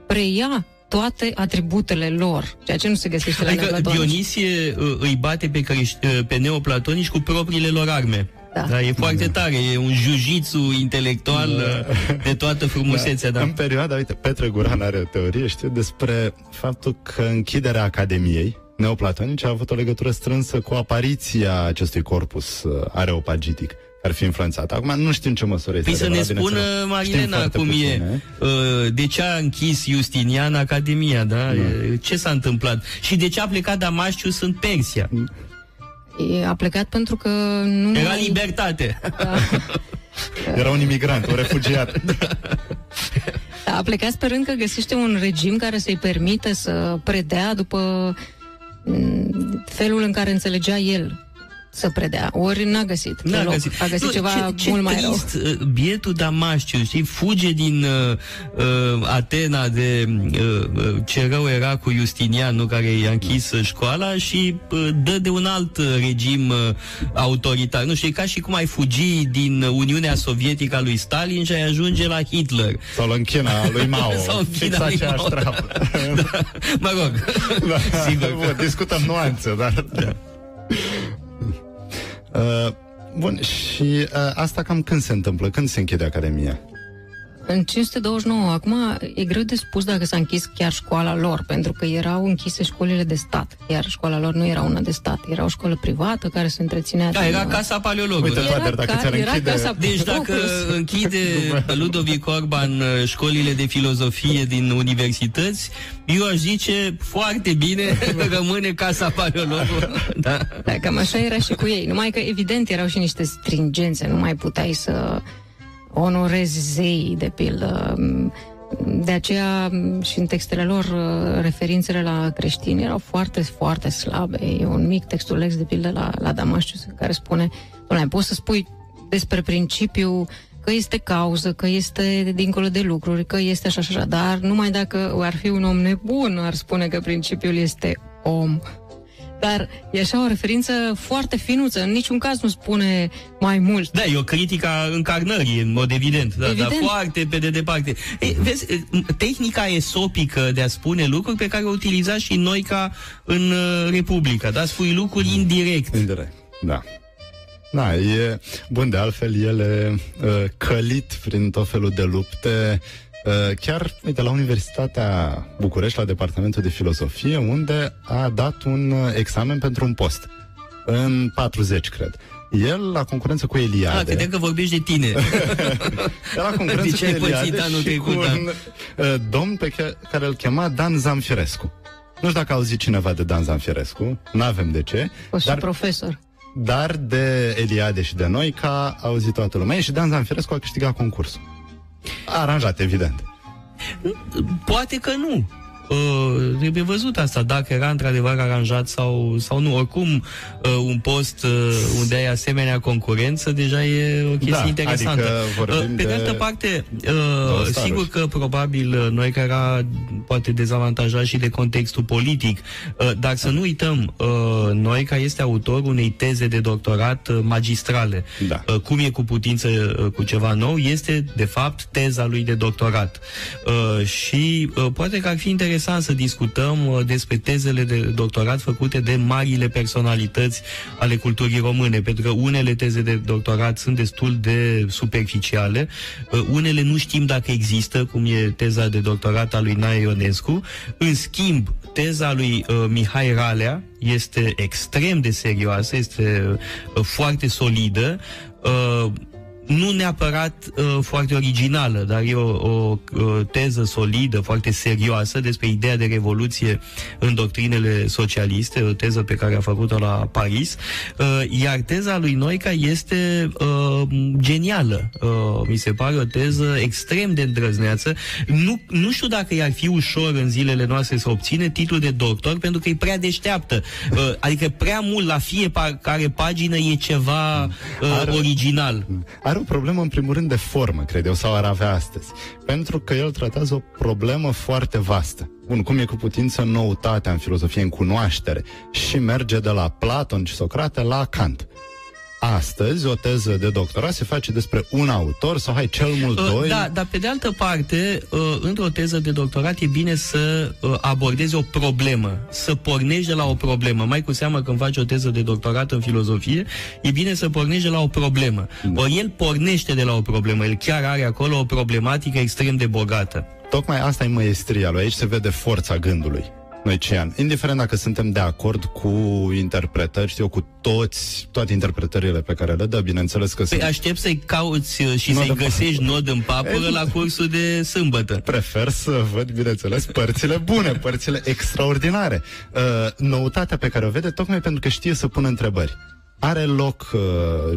preia toate atributele lor, ceea ce nu se găsește la Adică neoplatonici. Dionisie uh, îi bate pe, crești, uh, pe neoplatonici cu propriile lor arme. Da. Da, e foarte tare, e un jujitsu intelectual uh, de toată frumusețea, da. În perioada, uite, Petre Guran are o teorie, știu, despre faptul că închiderea Academiei neoplatonice a avut o legătură strânsă cu apariția acestui corpus uh, areopagitic. Ar fi influențat. Acum nu știm ce măsură este Păi să ne adevărat, spună bineînțeles. Marilena Știm foarte cum e, puține. uh, de ce a închis Justinian Academia, da? E, Ce s-a întâmplat? Și de ce a plecat Damașciu în Persia? E- A plecat pentru că nu Era mai... libertate. Era un imigrant, un refugiat. Da, a plecat sperând că găsește un regim care să-i permite să predea după m, felul în care înțelegea el să predea. Ori n-a găsit. N-a deloc. găsit. A găsit Nu, ceva ce, ce mult mai rău. trist, uh, Bietul Damașciu, știi, fuge din uh, uh, Atena de uh, uh, ce rău era cu Justinian, nu, care i-a închis uh, școala și uh, dă de un alt uh, regim uh, autoritar. Nu știu, e ca și cum ai fugi din Uniunea Sovietică a lui Stalin și ai ajunge la Hitler. Sau în China lui Mao. Sau în Fix China lui aceeași Mao. treabă. da. Mă rog, Da, sigur. Bun, discutăm nuanțe, dar... Da. Uh, bun, și uh, asta cam când se întâmplă? Când se închide Academia? În 529, acum e greu de spus dacă s-a închis chiar școala lor, pentru că erau închise școlile de stat, iar școala lor nu era una de stat, era o școală privată care se întreținea Da, din, era uh, casa paleologului. Uite, Toader, dacă ca- ți-ar era închide... casa- Deci dacă Focus. închide Ludovic Orban uh, școlile de filozofie din universități, eu aș zice foarte bine rămâne casa paleologului. Da. Da, cam așa era și cu ei. Numai că, evident, erau și niște stringențe. Nu mai puteai să onorezi zei, de pildă. De aceea și în textele lor uh, referințele la creștini erau foarte, foarte slabe. E un mic textulex, de pildă, la, la Damascius, care spune, nu poți să spui despre principiu că este cauză, că este dincolo de lucruri, că este așa și așa, dar numai dacă ar fi un om nebun, ar spune că principiul este om. Dar e așa o referință foarte finuță, în niciun caz nu spune mai mult. Da, e o critică a încarnării, în mod evident, da, Evident. dar foarte pe de departe. Ei, vezi, tehnica esopică de a spune lucruri pe care o utiliza și noi ca în uh, Republica, da? Spui lucruri indirect. Indirect, da. Da, e bun de altfel, ele uh, călit prin tot felul de lupte, uh, chiar, uite, la Universitatea București, la Departamentul de Filosofie, unde a dat un uh, examen pentru un post. În 40, cred. El, la concurență cu Ah, Eliade... credeam că vorbești de tine. Era concurență De cu ce ai pățit Eliade anul și trecut, cu da. un uh, domn pe care, care îl chema Dan Zamfirescu. Nu știu dacă a auzit cineva de Dan Zamfirescu, nu avem de ce, O și dar, profesor. dar de Eliade și de noi, ca a auzit toată lumea, și Dan Zamfirescu a câștigat concursul. A aranjat, evident. Poate că nu. Uh, trebuie văzut asta, dacă era într-adevăr aranjat sau, sau nu. Oricum, uh, un post uh, unde ai asemenea concurență, deja e o chestie Da, interesantă. adică vorbim uh, pe de, de altă parte, două uh, staruri. sigur că probabil uh, noi care era poate dezavantajat și de contextul politic, uh, dar să nu uităm, uh, noi ca este autor unei teze de doctorat uh, magistrale, Da. uh, cum e cu putință uh, cu ceva nou, este de fapt teza lui de doctorat. Uh, și uh, poate că ar fi interesant să discutăm uh, despre tezele de doctorat făcute de marile personalități ale culturii române, pentru că unele teze de doctorat sunt destul de superficiale, uh, unele nu știm dacă există, cum e teza de doctorat a lui Nae Ionescu, în schimb, teza lui uh, Mihai Ralea este extrem de serioasă, este uh, foarte solidă, uh, nu neapărat uh, foarte originală, dar e o, o uh, teză solidă, foarte serioasă despre ideea de revoluție în doctrinele socialiste, o teză pe care a făcut-o la Paris, uh, iar teza lui Noica este uh, genială. Uh, mi se pare o teză extrem de îndrăzneață. Nu, nu știu dacă i-ar fi ușor în zilele noastre să obține titlul de doctor, pentru că e prea deșteaptă. Uh, adică prea mult la fiecare pagină e ceva uh, Are- original. Are o problemă, în primul rând, de formă, cred eu, sau ar avea astăzi. Pentru că el tratează o problemă foarte vastă. Bun, cum e cu putință noutatea în filozofie, în cunoaștere, și merge de la Platon și Socrate la Kant. Astăzi, o teză de doctorat se face despre un autor sau, hai, cel mult Uh, doi. Da, dar pe de altă parte, uh, într-o teză de doctorat e bine să uh, abordezi o problemă, să pornești de la o problemă. Mai cu seamă când faci o teză de doctorat în filozofie, e bine să pornești de la o problemă. Da. Ori el pornește de la o problemă, el chiar are acolo o problematică extrem de bogată. Tocmai asta e măestria lui. Aici se vede forța gândului. Noician. Indiferent dacă suntem de acord cu interpretări, știu eu, cu toți, toate interpretările pe care le dă, bineînțeles că Păi sunt... aștept să-i cauți uh, și Nod să-i în găsești nod în papură la cursul de sâmbătă. Prefer să văd, bineînțeles, părțile bune, părțile extraordinare. Uh, noutatea pe care o vede, tocmai pentru că știe să pună întrebări. Are loc, uh,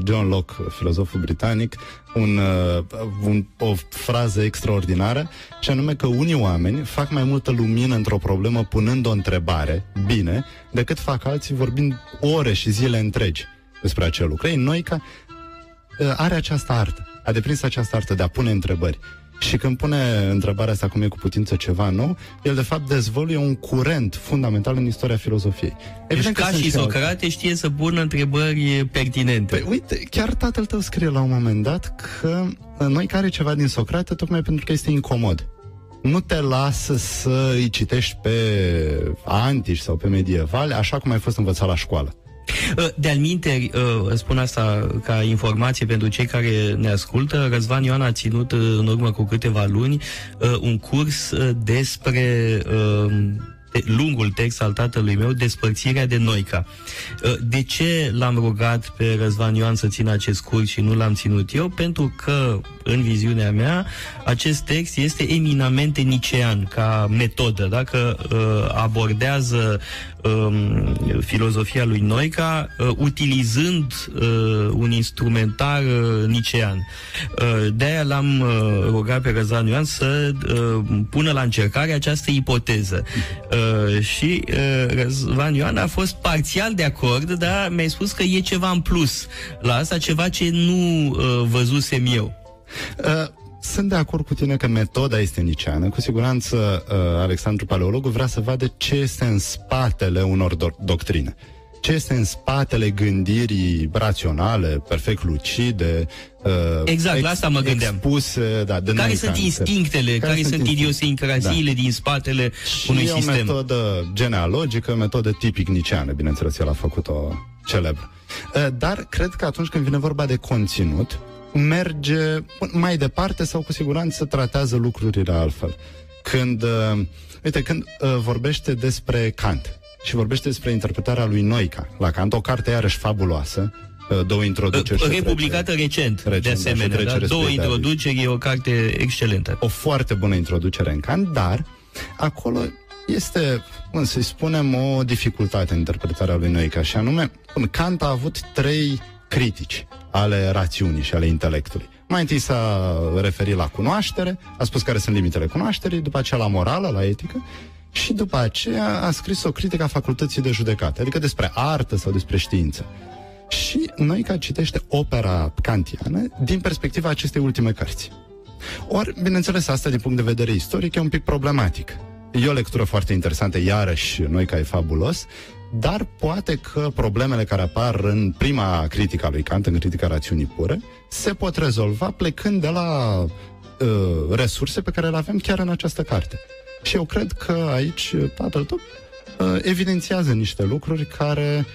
John Locke, filozoful britanic, un, uh, un, o frază extraordinară, și anume că unii oameni fac mai multă lumină într-o problemă punând o întrebare, bine, decât fac alții vorbind ore și zile întregi despre acel lucru. Ei, noi ca uh, are această artă, a deprins această artă de a pune întrebări. Și când pune întrebarea asta cum e cu putință ceva nou, el de fapt dezvăluie un curent fundamental în istoria filozofiei. Deci ca sunt și și alte- Socrate știe să pună întrebări pertinente. Păi uite, chiar tatăl tău scrie la un moment dat că uh, noi care ceva din Socrate tocmai pentru că este incomod. Nu te lasă să îi citești pe antici sau pe medievali, așa cum ai fost învățat la școală. De-al minteri, uh, spun asta ca informație pentru cei care ne ascultă, Răzvan Ioan a ținut uh, în urmă cu câteva luni uh, un curs uh, despre uh, de- lungul text al tatălui meu, Despărțirea de Noica. Uh, De ce l-am rugat pe Răzvan Ioan să țină acest curs și nu l-am ținut eu? Pentru că, în viziunea mea, acest text este eminamente nicean ca metodă. Dacă uh, abordează um, filozofia lui Noica uh, utilizând uh, un instrumentar uh, nicean. Uh, de-aia l-am uh, rugat pe Răzvan Ioan să uh, pună la încercare această ipoteză. Uh, și uh, Răzvan Ioan a fost parțial de acord, dar mi-a spus că e ceva în plus la asta, ceva ce nu uh, văzusem eu. Uh, sunt de acord cu tine că metoda este niceană. Cu siguranță uh, Alexandru Paleologul vrea să vadă ce este în spatele unor do- doctrine. Ce este în spatele gândirii raționale, perfect lucide, uh, Exact, la asta mă gândeam. expuse, da, de Care noi sunt ca- instinctele, care, sunt instinctele? idiosincrasiile din spatele Și unui e o sistem? metodă genealogică, metodă tipic niceană, bineînțeles, el a făcut-o celebră. Uh, Dar cred că atunci când vine vorba de conținut, merge mai departe sau cu siguranță tratează lucrurile altfel. Când, uh, uite, când uh, vorbește despre Kant și vorbește despre interpretarea lui Noica la Kant, o carte iarăși fabuloasă, uh, două introduceri. și o Republicată recent, Recent, de da, și o asemenea. Da, trecere Două spre Italia. introduceri, e o carte excelentă. o foarte bună introducere în Kant, dar acolo este, cum să-i spunem, o dificultate în interpretarea lui Noica, și anume, bun, Kant a avut trei critici ale rațiunii și ale intelectului. Mai întâi s-a referit la cunoaștere, a spus care sunt limitele cunoașterii, după aceea la morală, la etică, și după aceea a scris o critică a facultății de judecată, adică despre artă sau despre știință. Și Noica citește opera kantiană din perspectiva acestei ultime cărți. Ori, bineînțeles, asta din punct de vedere istoric e un pic problematic. E o lectură foarte interesantă, iarăși, noi ca e fabulos, dar poate că problemele care apar în prima critică a lui Kant, în critica rațiunii pure, se pot rezolva plecând de la uh, resurse pe care le avem chiar în această carte. Și eu cred că aici uh, tatăl tău uh, evidențiază niște lucruri care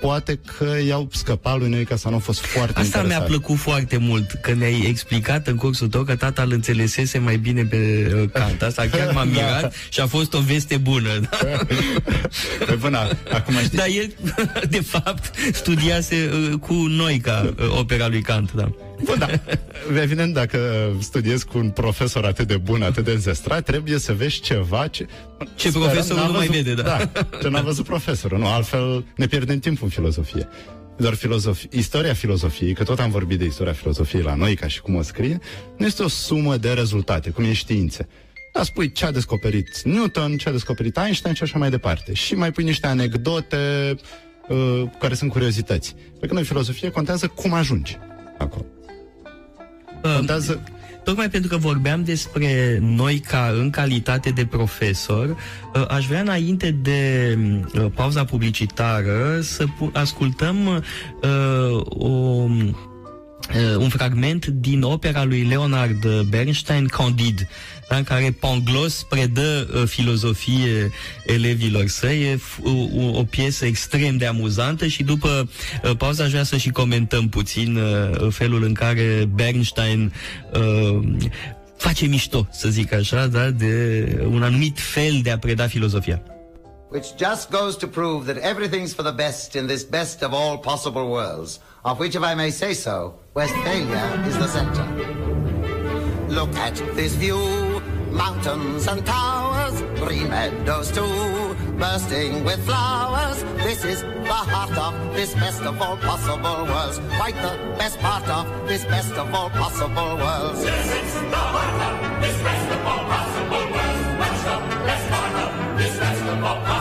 poate că i-au scăpat lui Noica sau nu au fost foarte Asta mi-a interesate. plăcut foarte mult, că mi-ai explicat în cursul tău că tata îl înțelesese mai bine pe uh, Kant. Asta chiar m-a Da. mirat și a fost o veste bună. Da? Păi până acum știi. Dar el, de fapt, studiase uh, cu noi ca uh, opera lui Kant. Da. Bă, da. Evident, dacă studiezi cu un profesor atât de bun, atât de înzestrat, trebuie să vezi ceva ce... Ce Sperăm, profesorul n-a nu mai văzut- vede, da. Da, ce n-a văzut profesorul. Nu, altfel ne pierdem timpul în filozofie. Doar filozofi, istoria filozofiei, că tot am vorbit de istoria filozofiei la noi, ca și cum o scrie, nu este o sumă de rezultate, cum e științe. Da, spui ce a descoperit Newton, ce a descoperit Einstein și așa mai departe. Și mai pui niște anecdote uh, care sunt curiozități. Pe când în filozofie contează cum ajungi acolo. Contează... Tocmai pentru că vorbeam despre noi ca în calitate de profesor, uh, aș vrea înainte de uh, pauza publicitară să pu- ascultăm uh, o uh, un fragment din opera lui Leonard Bernstein, Candide, da, în care Pangloss predă uh, filozofie elevilor săi, e f- o, o piesă extrem de amuzantă și după uh, pauza aș vrea să și comentăm puțin uh, felul în care Bernstein uh, face mișto, să zic așa, da, de un anumit fel de a preda filozofia. which just goes to prove that everything's for the best in this best of all possible worlds, of which, if I may say so, Westphalia is the center. Look at this view, mountains and towers, green meadows too, bursting with flowers. This is the heart of this best of all possible worlds, quite the best part of this best of all possible worlds. Yes, it's the heart of this best of all possible worlds. Much the best part of this best of all possible worlds.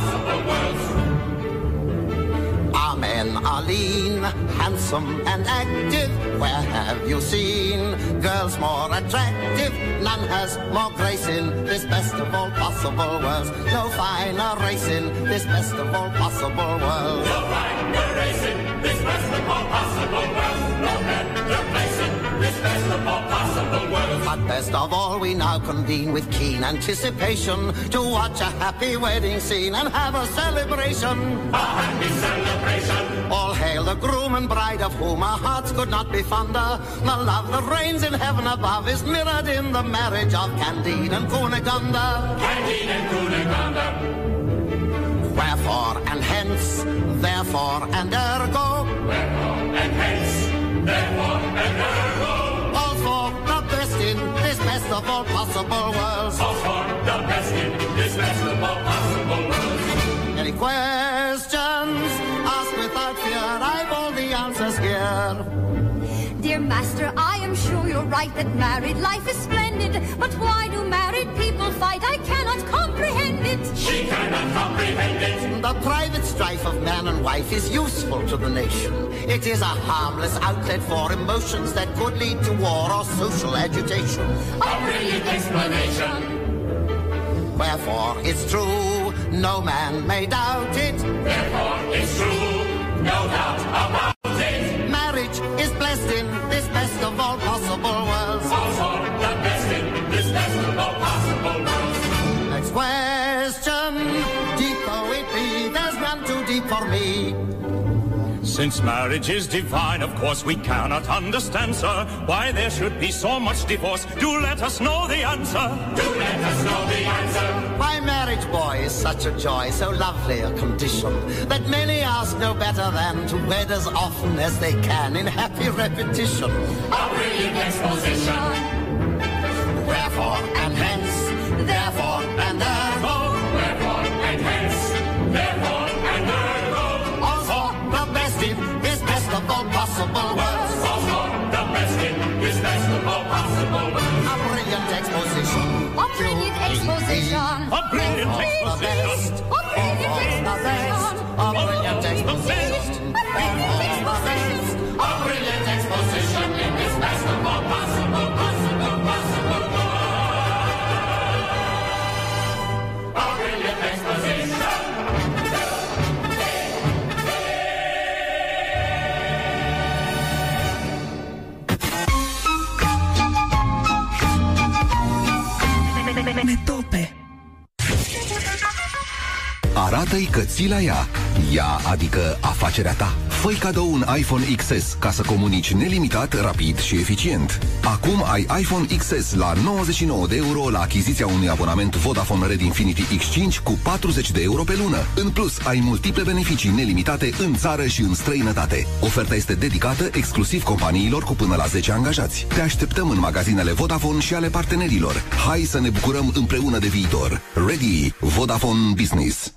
Are lean, handsome and active. Where have you seen girls more attractive? None has more grace in this best of all possible worlds. No finer race in this best of all possible worlds. No finer race in this best of all possible worlds. No better place in this best of all possible worlds. But best of all, we now convene with keen anticipation to watch a happy wedding scene and have a celebration. A happy celebration. Hail the groom and bride of whom our hearts could not be fonder. The love that reigns in heaven above is mirrored in the marriage of Candide and Cunegonde. Candide and Cunegonde. Wherefore and hence, therefore and ergo. Wherefore and hence, therefore and ergo. All for the best in this best of all possible worlds. All for the best in this best of all possible worlds. Any questions? The answers here. Dear master, I am sure you're right that married life is splendid. But why do married people fight? I cannot comprehend it. She cannot comprehend it. The private strife of man and wife is useful to the nation. It is a harmless outlet for emotions that could lead to war or social agitation. A brilliant explanation. Wherefore it's true, no man may doubt it. Therefore it's true, no doubt about it. Of all Since marriage is divine, of course we cannot understand, sir, why there should be so much divorce. Do let us know the answer. Do let us know the answer. Why marriage, boy, is such a joy, so lovely a condition, that many ask no better than to wed as often as they can in happy repetition. A brilliant exposition. Wherefore and hence, therefore and ergo. Exposition. A brilliant exposition. A brilliant exposition. A brilliant exposition. A brilliant exposition in this best Arată-i că ții la ea. Ea, adică afacerea ta. Fă-i cadou un iPhone XS ca să comunici nelimitat, rapid și eficient. Acum ai iPhone XS la 99 de euro la achiziția unui abonament Vodafone Red Infinity X5 cu 40 de euro pe lună. În plus, ai multiple beneficii nelimitate în țară și în străinătate. Oferta este dedicată exclusiv companiilor cu până la 10 angajați. Te așteptăm în magazinele Vodafone și ale partenerilor. Hai să ne bucurăm împreună de viitor. Ready Vodafone Business.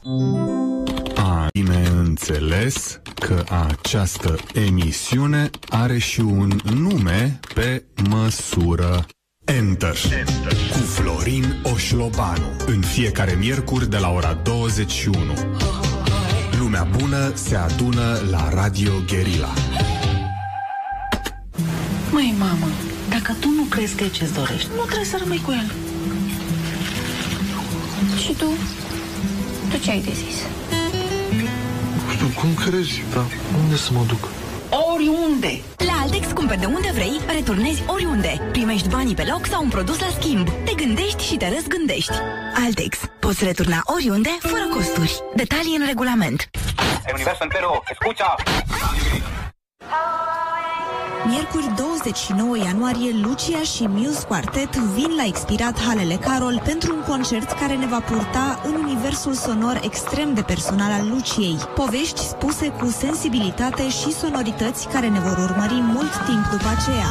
A, bine înțeles că această emisiune are și un nume pe măsură. Enter. Enter. Cu Florin Oșlobanu. În fiecare miercuri de la ora 21. Lumea bună se adună la Radio Guerilla. Măi, mamă, dacă tu nu crezi că e ce-ți dorești, nu trebuie să rămâi cu el. Și tu? Tu ce ai de zis? Nu știu, cum crezi, dar unde să mă duc? Oriunde! La Altex cumperi de unde vrei, returnezi oriunde. Primești banii pe loc sau un produs la schimb. Te gândești și te răzgândești. Altex. Poți returna oriunde, fără costuri. Detalii în regulament. El universo entero, escucha. Miercuri 29 ianuarie, Lucia și Muse Quartet vin la expirat Halele Carol pentru un concert care ne va purta în universul sonor extrem de personal al Luciei. Povești spuse cu sensibilitate și sonorități care ne vor urmări mult timp după aceea.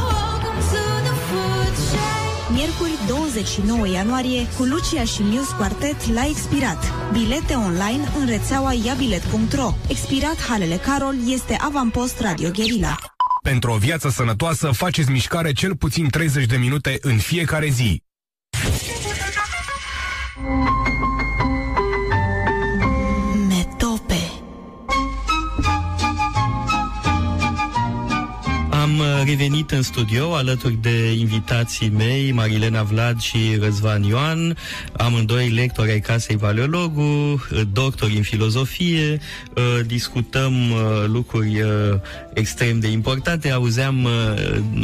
Miercuri 29 ianuarie cu Lucia și Muse Quartet la Expirat. Bilete online în rețeaua iabilet.ro. Expirat Halele Carol este avampost Radio Guerilla. Pentru o viață sănătoasă, faceți mișcare cel puțin 30 de minute în fiecare zi. Revenit în studio alături de invitații mei, Marilena Vlad și Răzvan Ioan, amândoi lectori ai Casei Paleologu, uh, doctori în filozofie, uh, discutăm lucruri extrem de importante. Auzeam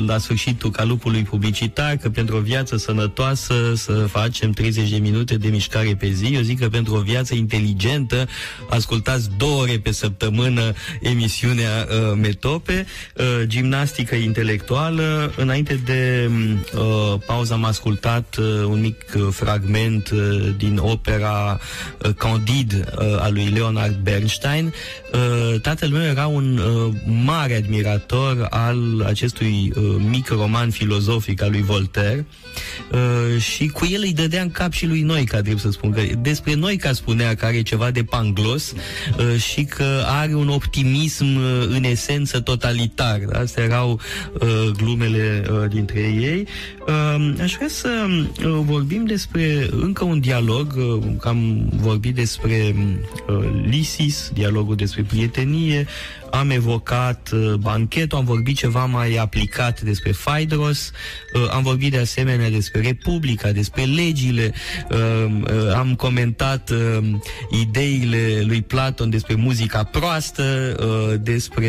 la sfârșitul calupului publicitar că pentru o viață sănătoasă să facem 30 de minute de mișcare pe zi. Eu zic că pentru o viață inteligentă ascultați două ore pe săptămână emisiunea Metope, gimnastică intelectuală. Înainte de uh, pauză am ascultat uh, un mic uh, fragment uh, din opera uh, Candide uh, a lui Leonard Bernstein. Uh, tatăl meu era un uh, mare admirator al acestui uh, mic roman filozofic al lui Voltaire uh, și cu el îi dădea în cap și lui Noica, trebuie să spun că despre Noica spunea că are ceva de panglos uh, și că are un optimism uh, în esență totalitar. Astea erau uh, glumele uh, dintre ei. Uh, aș vrea să uh, vorbim despre încă un dialog, uh, că am vorbit despre uh, Lisis, dialogul despre prietenie, am evocat uh, banchetul, am vorbit ceva mai aplicat despre Phaedros, uh, am vorbit de asemenea despre Republica, despre legile, uh, uh, am comentat uh, ideile lui Platon despre muzica proastă, uh, despre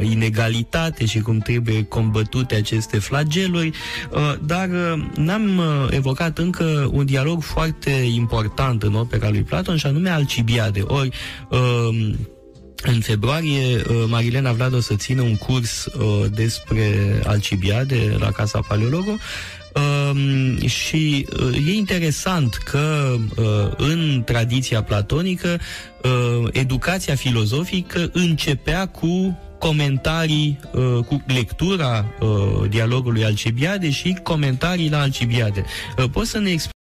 inegalitate și cum trebuie combătute aceste flageluri, uh, dar uh, n-am uh, evocat încă un dialog foarte important în opera lui Platon și anume Alcibiade. Ori uh, în februarie, uh, Marilena Vlad o să țină un curs uh, despre Alcibiade la Casa Paleologo Um, și uh, e interesant că uh, în tradiția platonică uh, educația filozofică începea cu comentarii uh, cu lectura uh, dialogului Alcibiade și comentarii la Alcibiade. Uh, poți să ne explici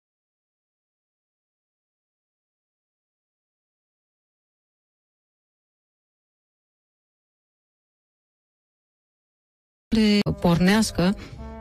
pornească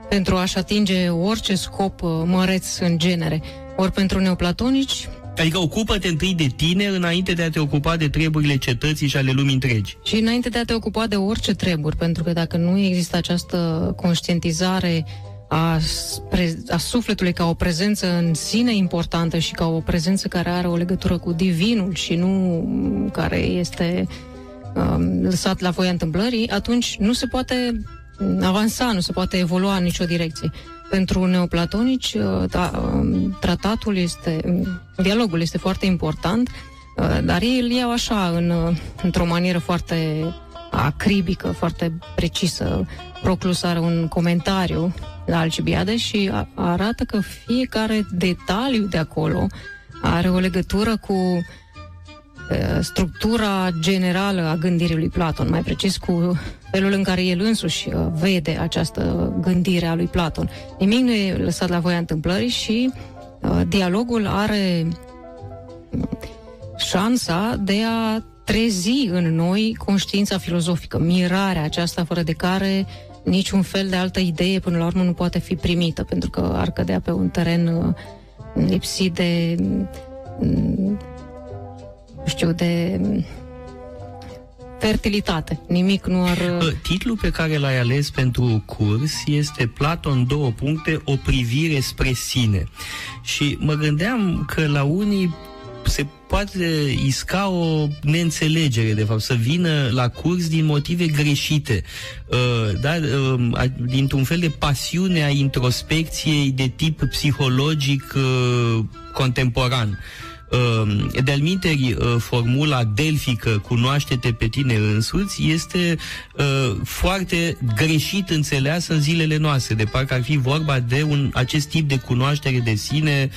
pentru a-și atinge orice scop uh, măreț în genere. Ori pentru neoplatonici, Adică ocupă-te întâi de tine înainte de a te ocupa de treburile cetății și ale lumii întregi. Și înainte de a te ocupa de orice treburi, pentru că dacă nu există această conștientizare a, spre, a sufletului ca o prezență în sine importantă și ca o prezență care are o legătură cu divinul și nu care este um, lăsat la voia întâmplării, atunci nu se poate avansa, nu se poate evolua în nicio direcție. Pentru neoplatonici, uh, da, um, tratatul este, um, dialogul este foarte important, uh, dar ei îl iau așa, în, uh, într-o manieră foarte acribică, foarte precisă. Proclus are un comentariu la Alcibiade și arată că fiecare detaliu de acolo are o legătură cu structura generală a gândirii lui Platon, mai precis cu felul în care el însuși uh, vede această gândire a lui Platon. Nimic nu e lăsat la voia întâmplării și uh, dialogul are mm, șansa de a trezi în noi conștiința filozofică, mirarea aceasta fără de care niciun fel de altă idee până la urmă nu poate fi primită, pentru că ar cădea pe un teren uh, lipsit de mm, știu, de fertilitate. Nimic nu ar... Titlul pe care l-ai ales pentru curs este Platon două puncte, o privire spre sine. Și mă gândeam că la unii se poate isca o neînțelegere, de fapt, să vină la curs din motive greșite, uh, da? uh, dintr-un fel de pasiune a introspecției de tip psihologic uh, contemporan. Uh, de-al minteri, uh, formula delfică, cunoaște-te pe tine însuți, este uh, foarte greșit înțeleasă în zilele noastre, de parcă ar fi vorba de un, acest tip de cunoaștere de sine.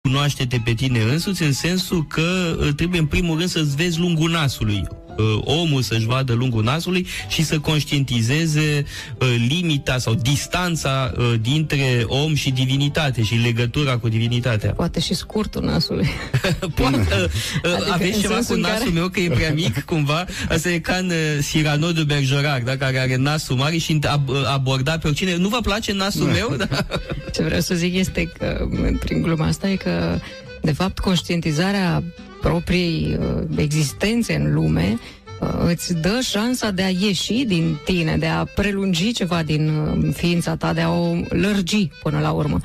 Cunoaște-te pe tine însuți în sensul că uh, trebuie în primul rând să-ți vezi lungul nasului uh, omul să-și vadă lungul nasului și să conștientizeze uh, limita sau distanța uh, dintre om și divinitate și legătura cu divinitatea. Poate și scurtul nasului. Poate, uh, uh, Adică aveți în ceva cu sensul în nasul care- meu că e prea mic, cumva? Asta e ca în uh, Cyrano de Bergerac, da? care are nasul mare și ab- uh, aborda pe oricine. Nu vă place nasul meu? Da. Ce vreau să zic este că, prin gluma asta, e că, de fapt, conștientizarea propriei uh, existențe în lume uh, îți dă șansa de a ieși din tine, de a prelungi ceva din uh, ființa ta, de a o lărgi până la urmă.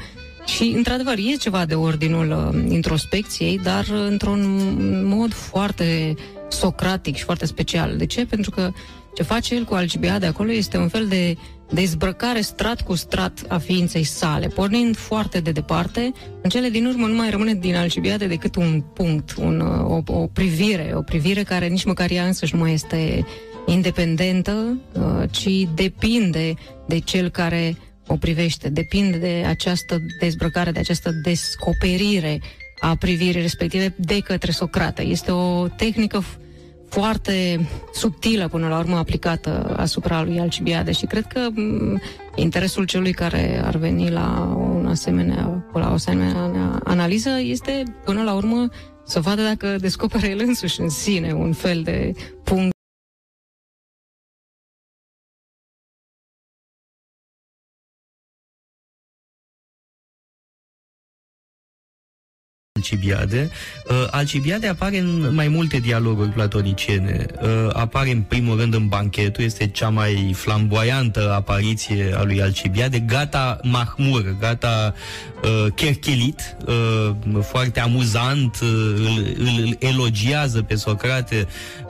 Și, într-adevăr, e ceva de ordinul uh, introspecției, dar uh, într-un mod foarte socratic și foarte special. De ce? Pentru că ce face el cu Alcibiade acolo este un fel de dezbrăcare strat cu strat a ființei sale, pornind foarte de departe. În cele din urmă nu mai rămâne din Alcibiade decât un punct, un, uh, o, o privire, o privire care nici măcar ea însăși nu mai este independentă, uh, ci depinde de cel care o privește, depinde de această dezbrăcare, de această descoperire a privirii respective de către Socrate. Este o tehnică f- foarte subtilă până la urmă aplicată asupra lui Alcibiade și cred că m, interesul celui care ar veni la un asemenea, la o asemenea analiză este până la urmă să vadă dacă descoperă el însuși în sine un fel de punct Alcibiade. Uh, Alcibiade apare în mai multe dialoguri platoniciene. Uh, apare în primul rând în banchetul, este cea mai flamboiantă apariție a lui Alcibiade, gata mahmur, gata uh, cherchelit, uh, foarte amuzant, uh, îl, îl elogiază pe Socrate uh,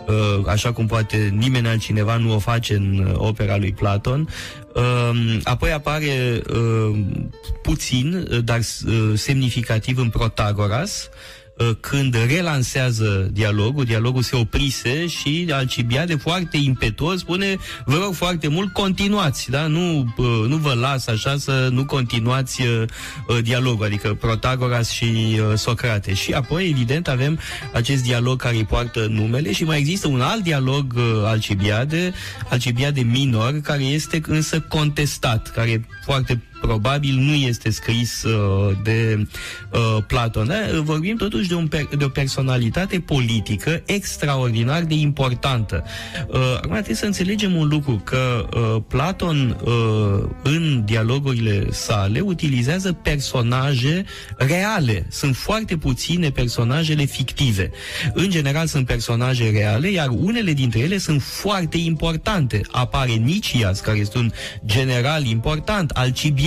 așa cum poate nimeni altcineva nu o face în uh, opera lui Platon. Uh, apoi apare uh, puțin, uh, dar uh, semnificativ în Protagoras, uh, când relansează dialogul, dialogul se oprise și Alcibiade foarte impetuos spune, vă rog foarte mult, continuați, da? nu, uh, nu vă las așa să nu continuați uh, uh, dialogul, adică Protagoras și uh, Socrate. Și apoi, evident, avem acest dialog care îi poartă numele și mai există un alt dialog uh, Alcibiade, Alcibiade minor, care este însă contestat, care foarte probabil nu este scris uh, de uh, Platon. Da? Vorbim totuși de, un per- de o personalitate politică extraordinar de importantă. Uh, acum trebuie să înțelegem un lucru, că uh, Platon uh, în dialogurile sale utilizează personaje reale. Sunt foarte puține personajele fictive. În general sunt personaje reale, iar unele dintre ele sunt foarte importante. Apare Nicias, care este un general important,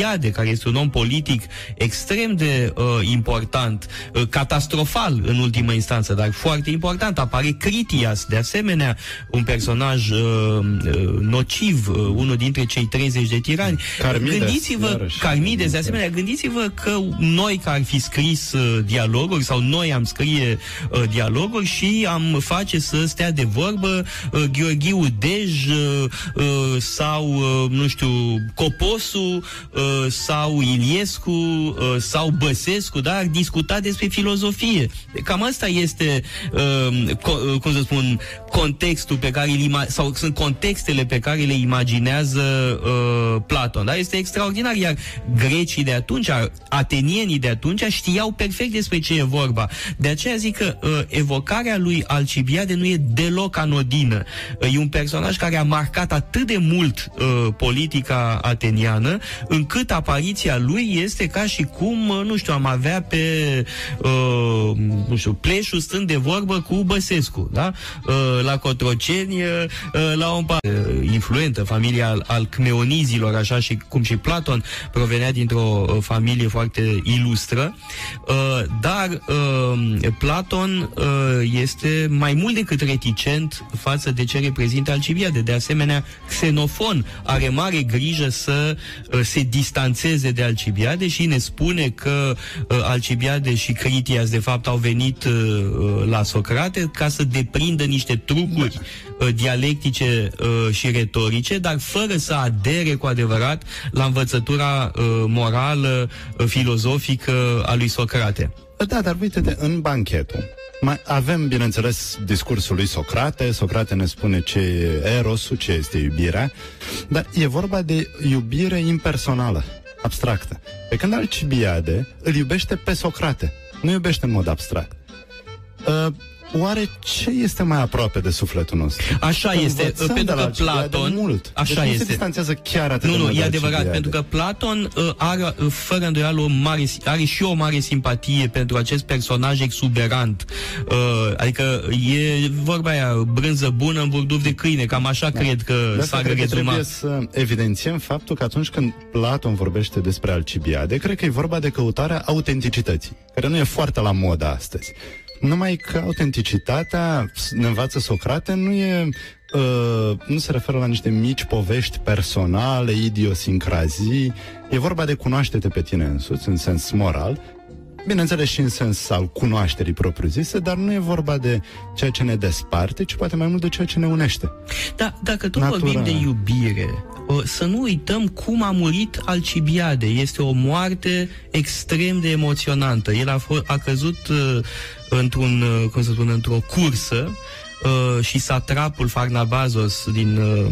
Alcibiade, care este un om politic extrem de uh, important, uh, catastrofal în ultimă instanță, dar foarte important. Apare Critias, de asemenea, un personaj uh, uh, nociv, uh, unul dintre cei 30 de tirani. Carmides, Gândiți-vă, iarăși. Carmides, de asemenea, gândiți-vă că noi care ar fi scris uh, dialoguri sau noi am scrie uh, dialoguri și am face să stea de vorbă uh, Gheorghiu Dej uh, uh, sau, uh, nu știu, Coposu uh, sau Iliescu uh, sau Băsescu, da? Ar discuta despre filozofie. Cam asta este, uh, co- uh, cum să spun, contextul pe care îl ima- sau sunt contextele pe care le imaginează uh, Platon. Da? Este extraordinar, iar grecii de atunci, atenienii de atunci știau perfect despre ce e vorba. De aceea zic că uh, evocarea lui Alcibiade nu e deloc anodină. Uh, e un personaj care a marcat atât de mult uh, politica ateniană, încât încât apariția lui este ca și cum, uh, nu știu, am avea pe, uh, nu știu, pleșul stând de vorbă cu Băsescu, da? Uh, la Cotroceni, uh, la un pa- uh, influentă, familia al, al Cmeonizilor, așa și cum și Platon provenea dintr-o uh, familie foarte ilustră, uh, dar uh, Platon uh, este mai mult decât reticent față de ce reprezintă Alcibiade. De asemenea, Xenofon are mare grijă să uh, se distanțeze de Alcibiade și ne spune că uh, Alcibiade și Critias de fapt au venit uh, uh, la Socrate ca să deprindă niște trucuri uh, dialectice uh, și retorice, dar fără să adere cu adevărat la învățătura uh, morală, uh, filozofică a lui Socrate. Da, dar uite-te, în banchetul mai avem, bineînțeles, discursul lui Socrate. Socrate ne spune ce e erosul, ce este iubirea, dar e vorba de iubire impersonală, abstractă. Pe când Alcibiade îl iubește pe Socrate, nu iubește în mod abstract. Uh, Oare ce este mai aproape de sufletul nostru? Așa Că este, învățăm pentru de la că Alcibiade Platon... mult. Așa deci nu este. se distanțează chiar atât Nu, de nu, mult de e adevărat, Alcibiade. pentru că Platon uh, are, uh, fără îndoială, o mare, are și o mare simpatie pentru acest personaj exuberant. Uh, adică e vorba aia, brânză bună în burduf de câine, cam așa Da. cred că De asta s-a cred că rezumat. trebuie să evidențiem faptul că atunci când Platon vorbește despre Alcibiade, cred că e vorba de căutarea autenticității, care nu e foarte la modă astăzi. Numai că autenticitatea, ne învață Socrate, nu e uh, nu se referă la niște mici povești personale, idiosincrazii. E vorba de cunoaște-te pe tine însuți, în sens moral, bineînțeles și în sens al cunoașterii propriu-zise, dar nu e vorba de ceea ce ne desparte, ci poate mai mult de ceea ce ne unește. Da, dacă tot Natura. vorbim de iubire, uh, să nu uităm cum a murit Alcibiade. Este o moarte extrem de emoționantă. El a, fost, a căzut uh, într-un, uh, cum să spun, într-o cursă uh, și satrapul Farnabazos din uh,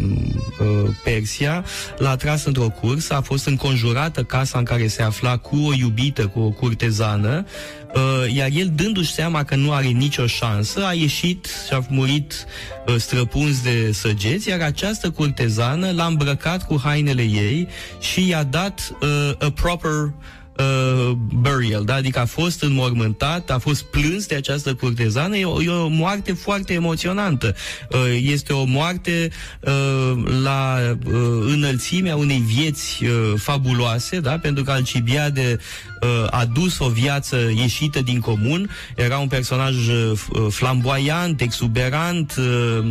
uh, Persia l-a tras într-o cursă, a fost înconjurată casa în care se afla cu o iubită, cu o curtezană, uh, iar el dându-și seama că nu are nicio șansă, a ieșit și a murit uh, străpuns de săgeți, iar această curtezană l-a îmbrăcat cu hainele ei și i-a dat uh, a proper uh, burial, da? adică a fost înmormântat, a fost plâns de această curtezană, e o, e o moarte foarte emoționantă. Uh, este o moarte uh, la uh, înălțimea unei vieți uh, fabuloase, da? pentru că Alcibiade uh, a dus o viață ieșită din comun, era un personaj uh, f- flamboyant, exuberant, uh,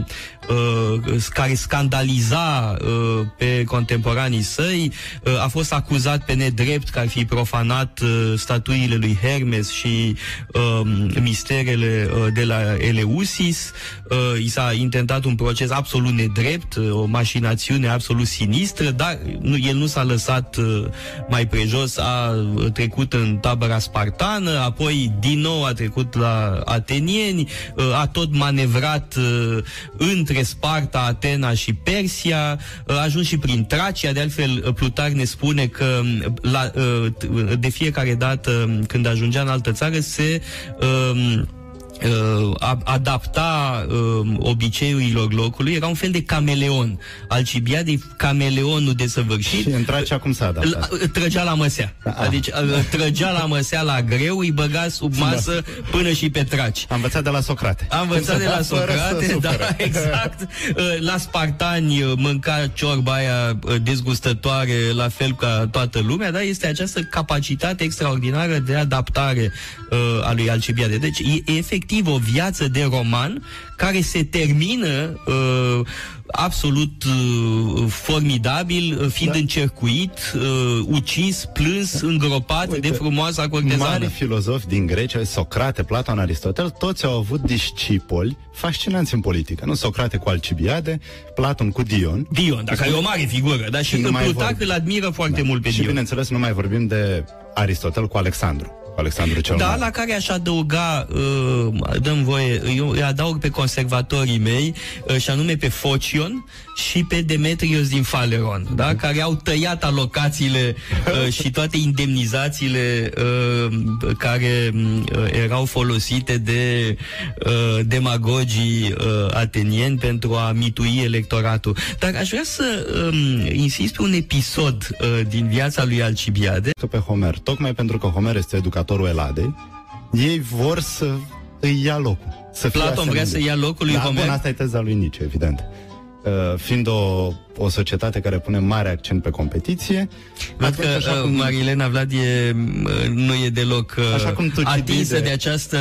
uh, care scandaliza uh, pe contemporanii săi, uh, a fost acuzat pe nedrept că ar fi profanat uh, statuile lui Hermes și uh, misterele uh, de la Eleusis. Uh, i s-a intentat un proces absolut nedrept, uh, o mașinațiune absolut sinistră, dar nu, el nu s-a lăsat uh, mai prejos, a uh, trecut în tabăra spartană, apoi din nou a trecut la atenieni, uh, a tot manevrat uh, între Sparta, Atena și Persia, uh, a ajuns și prin Tracia, de altfel uh, Plutar ne spune că um, la, uh, t- de fiecare dată um, când ajungea în altă țară se um, uh, a- adapta uh, obiceiurilor locului, era un fel de cameleon. Alcibiade e cameleonul desăvârșit. Și în Tracia cum s-a adaptat? L- Trăgea la măsea. Adică uh, trăgea la măsea la greu, îi băga sub masă până și pe traci. Am învățat de la Socrate. Am învățat de la Fără să Socrate, da, sufere. exact. Uh, La spartani uh, mânca ciorba aia uh, dezgustătoare, la fel ca toată lumea, dar este această capacitate extraordinară de adaptare uh, a lui Alcibiade. Deci e efectiv o viață de roman care se termină uh, absolut uh, formidabil, uh, fiind da. încercuit, uh, ucis, plâns, îngropat Uite, de frumoasa cortezană. Mari filozofi din Grecia, Socrate, Platon, Aristotel, toți au avut discipoli fascinanți în politică. Nu Socrate cu Alcibiade, Platon cu Dion. Dion, dacă e o mare figură, dar și nu mai Plutarh vorb- îl admiră foarte Da. mult pe Și Dion. bineînțeles nu mai vorbim de Aristotel cu Alexandru. Alexandru cel Da, Mare. la care aș adăuga, uh, dăm voie, eu îi adaug pe conservatorii mei, uh, și anume pe Focion și pe Demetrios din Faleron, da? care au tăiat alocațiile uh, și toate indemnizațiile uh, care uh, erau folosite de uh, demagogii uh, atenieni pentru a mitui electoratul. Dar aș vrea să um, insist pe un episod uh, din viața lui Alcibiade. Pe Homer, tocmai pentru că Homer este educatorul Eladei, ei vor să îi ia locul. Să fie Platon vrea asemenea. să ia locul lui da, Homer? Bun, asta e teza lui Nietzsche, evident. Uh, fiind o, o societate care pune mare accent pe competiție, Văd atunci, că așa uh, cum- Marilena Vlad e, uh, nu e deloc uh, Așa cum Tucidide- atinsă de această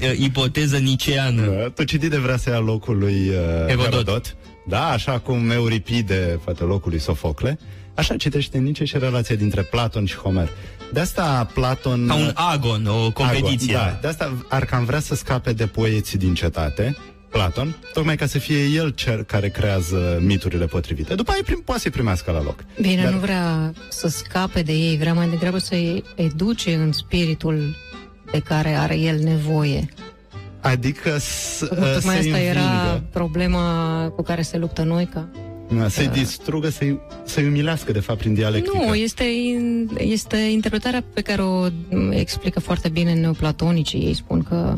uh, ipoteză niceană. Uh, Tucidide vrea să ia locul lui uh, Herodot. Herodot. Da, așa cum Euripide face locul lui Sofocle. Așa citește Nietzsche și relația dintre Platon și Homer. De asta Platon... Ca un agon, o competiție. Agon, da, de asta ar cam vrea să scape de poeții din cetate, Platon, tocmai ca să fie el cel care creează miturile potrivite. După aia prim, poate să-i primească la loc. Bine, Dar- nu vrea să scape de ei, vrea mai degrabă să-i educe în spiritul de care are el nevoie. Adică să, Tocmai să-i asta învingă, era problema cu care se luptă Noica. Da, să-i distrugă, să-i, să-i umilească, de fapt, prin dialectică. Nu, este, in- este interpretarea pe care o m, explică foarte bine neoplatonicii. Ei spun că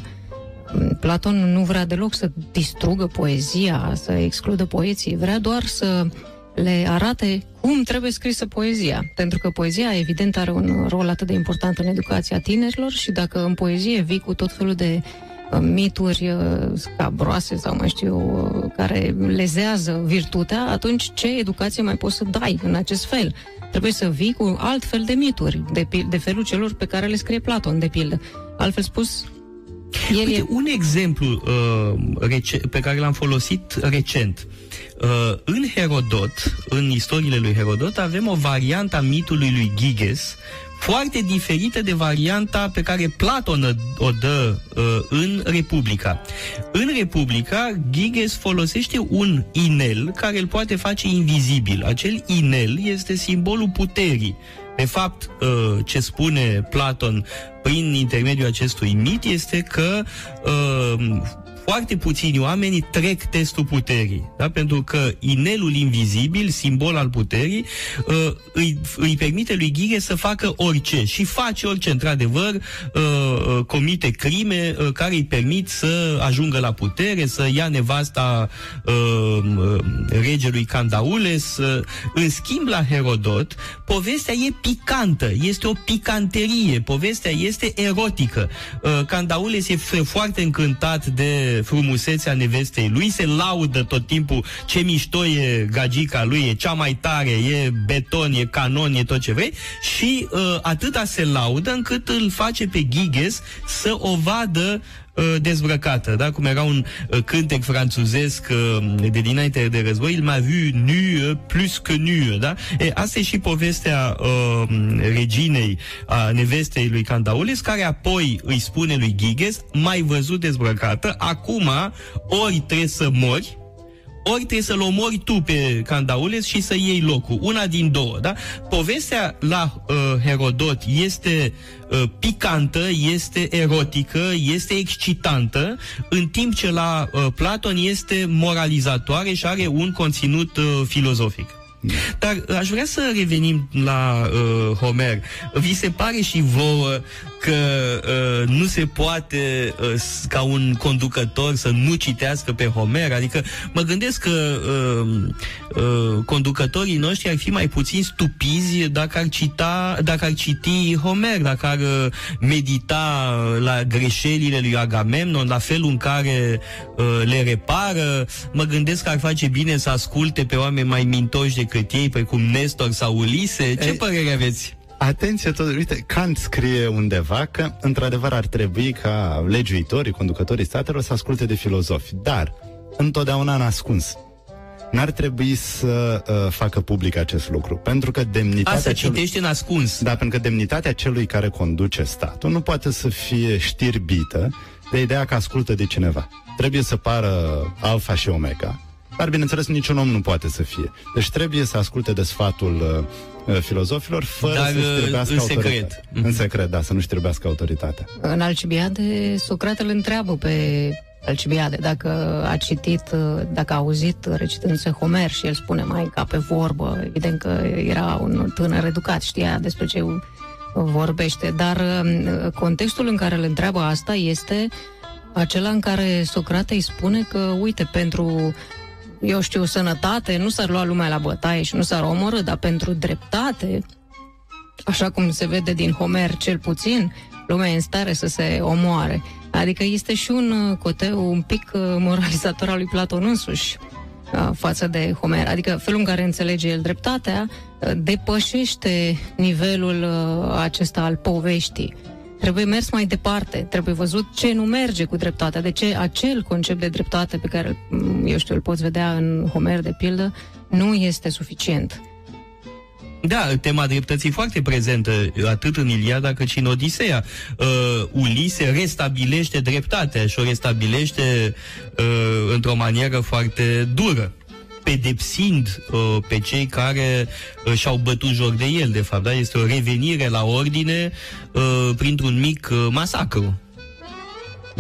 m, Platon nu vrea deloc să distrugă poezia, să excludă poeții, vrea doar să le arate cum trebuie scrisă poezia. Pentru că poezia, evident, are un rol atât de important în educația tinerilor și dacă în poezie vii cu tot felul de uh, mituri uh, scabroase sau mai știu eu, uh, care lezează virtutea, atunci ce educație mai poți să dai în acest fel? Trebuie să vii cu alt fel de mituri, de, pil- de felul celor pe care le scrie Platon, de pildă. Altfel spus, el Uite, e... un exemplu uh, rece- pe care l-am folosit recent. Uh, în Herodot, în istoriile lui Herodot, avem o variantă a mitului lui Giges, foarte diferită de varianta pe care Platon o- o dă uh, în Republica. În Republica, Giges folosește un inel care îl poate face invizibil. Acel inel este simbolul puterii. De fapt, uh, ce spune Platon prin intermediul acestui mit este că uh, foarte puțini oameni trec testul puterii, da? pentru că inelul invizibil, simbol al puterii, uh, îi, îi permite lui Ghire să facă orice și face orice, într-adevăr, uh, uh, comite crime uh, care îi permit să ajungă la putere, să ia nevasta uh, uh, regelui Candaules. Uh, în schimb, la Herodot, povestea e picantă, este o picanterie, povestea este erotică. Uh, Candaules e f- foarte încântat de frumusețea nevestei lui, se laudă tot timpul. Ce mișto e gagica lui, e cea mai tare, e beton, e canon, e tot ce vrei. Și uh, atâta se laudă încât îl face pe Giges să o vadă uh, dezbrăcată, da? Cum era un uh, cântec franțuzesc uh, de dinainte de război, il m'a vu nu uh, plus que nu, da? E, asta e și povestea uh, reginei, a nevestei lui Candaules, care apoi îi spune lui Giges, mai văzut dezbrăcată, acum ori trebuie să mori, ori trebuie să-l omori tu pe Candaules și să iei locul. Una din două, da? Povestea la uh, Herodot este uh, picantă, este erotică, este excitantă, în timp ce la uh, Platon este moralizatoare și are un conținut uh, filozofic. Dar uh, aș vrea să revenim la uh, Homer. Vi se pare și vouă că uh, nu se poate uh, s- ca un conducător să nu citească pe Homer? Adică mă gândesc că uh, uh, conducătorii noștri ar fi mai puțin stupizi dacă ar, cita, dacă ar citi Homer, dacă ar uh, medita la greșelile lui Agamemnon, la felul în care uh, le repară. Mă gândesc că ar face bine să asculte pe oameni mai mintoși decât ei, precum Nestor sau Ulise. Ce E- părere aveți? Atenție tot, uite, Kant scrie undeva că, într-adevăr, ar trebui ca legiuitorii, conducătorii statelor să asculte de filozofi, dar întotdeauna în ascuns. N-ar trebui să uh, facă public acest lucru, pentru că demnitatea... Asta celui- citește în ascuns. Da, pentru că demnitatea celui care conduce statul nu poate să fie știrbită de ideea că ascultă de cineva. Trebuie să pară alfa și omega Dar, bineînțeles, niciun om nu poate să fie. Deci trebuie să asculte de sfatul uh, uh, filozofilor fără Dar, să-și uh, trebuiască în autoritatea. secret. Mhm. În secret, da, să nu-și trebuiască autoritatea. În Alcibiade, Socrate îl întreabă pe Alcibiade dacă a citit, dacă a auzit recitându-se Homer și el spune mai ca pe vorbă. Evident că era un tânăr educat, știa despre ce vorbește, dar uh, contextul în care îl întreabă asta este acela în care Socrate îi spune că, uite, pentru eu știu, sănătate, nu s-ar lua lumea la bătaie și nu s-ar omorâ, dar pentru dreptate, așa cum se vede din Homer cel puțin, lumea e în stare să se omoare. Adică este și un uh, coteu un pic uh, moralizator al lui Platon însuși uh, față de Homer. Adică felul în care înțelege el dreptatea uh, depășește nivelul uh, acesta al poveștii. Trebuie mers mai departe, trebuie văzut ce nu merge cu dreptatea, de ce acel concept de dreptate pe care, mm, eu știu, îl poți vedea în Homer, de pildă, nu este suficient. Da, tema dreptății foarte prezentă, atât în Iliada cât și în Odiseea. Uh, Ulise restabilește dreptatea și o restabilește uh, într-o manieră foarte dură pedepsind uh, pe cei care uh, și-au bătut joc de el, de fapt. Da? Este o revenire la ordine uh, printr-un mic uh, masacru.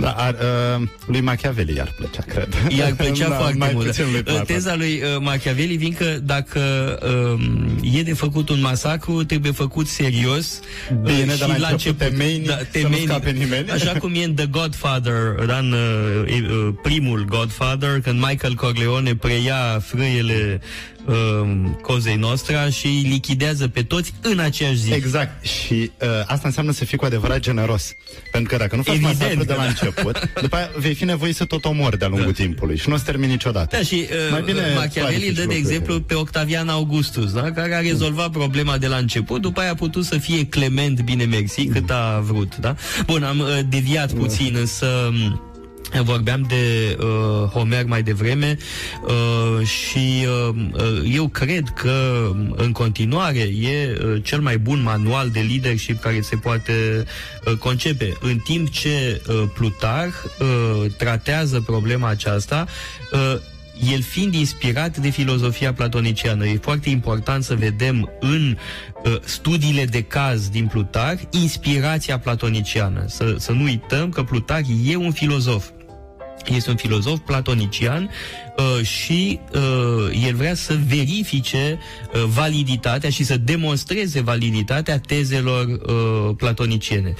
Da, ar, uh, lui Machiavelli i-ar plăcea, cred. I-ar plăcea Da, foarte mai mult. puțin lui Uh, Platon. Teza lui uh, Machiavelli vin că dacă uh, e de făcut un masacru, trebuie făcut serios. Bine, uh, dar și la început temeinic, să nu temeinic. scape nimeni. Așa cum e în The Godfather, da, în uh, e- uh, primul Godfather, când Michael Corleone preia frâiele uh, cozei noastre și îi lichidează pe toți în aceeași zi. Exact. Și uh, asta înseamnă să fii cu adevărat generos. Pentru că dacă nu faci Evident masacru de că la da. început, după aia vei fi nevoit să tot omori de-a lungul timpului și nu o să termini niciodată. Da, și uh, Mai bine Machiavelli planifici dă, de lucrurile. exemplu, pe Octavian Augustus, da? care a rezolvat problema de la început, după aia a putut să fie clement, bine mersi, cât a vrut. Da? Bun, am uh, deviat puțin, însă m, Vorbeam de uh, Homer mai devreme uh, și uh, uh, eu cred că în continuare e uh, cel mai bun manual de leadership care se poate uh, concepe. În timp ce uh, Plutarh uh, tratează problema aceasta, uh, el fiind inspirat de filozofia platoniciană. E foarte important să vedem în uh, studiile de caz din Plutarh inspirația platoniciană. Să, să nu uităm că Plutarh e un filozof. Este un filozof platonician uh, și uh, el vrea să verifice uh, validitatea și să demonstreze validitatea tezelor uh, platoniciene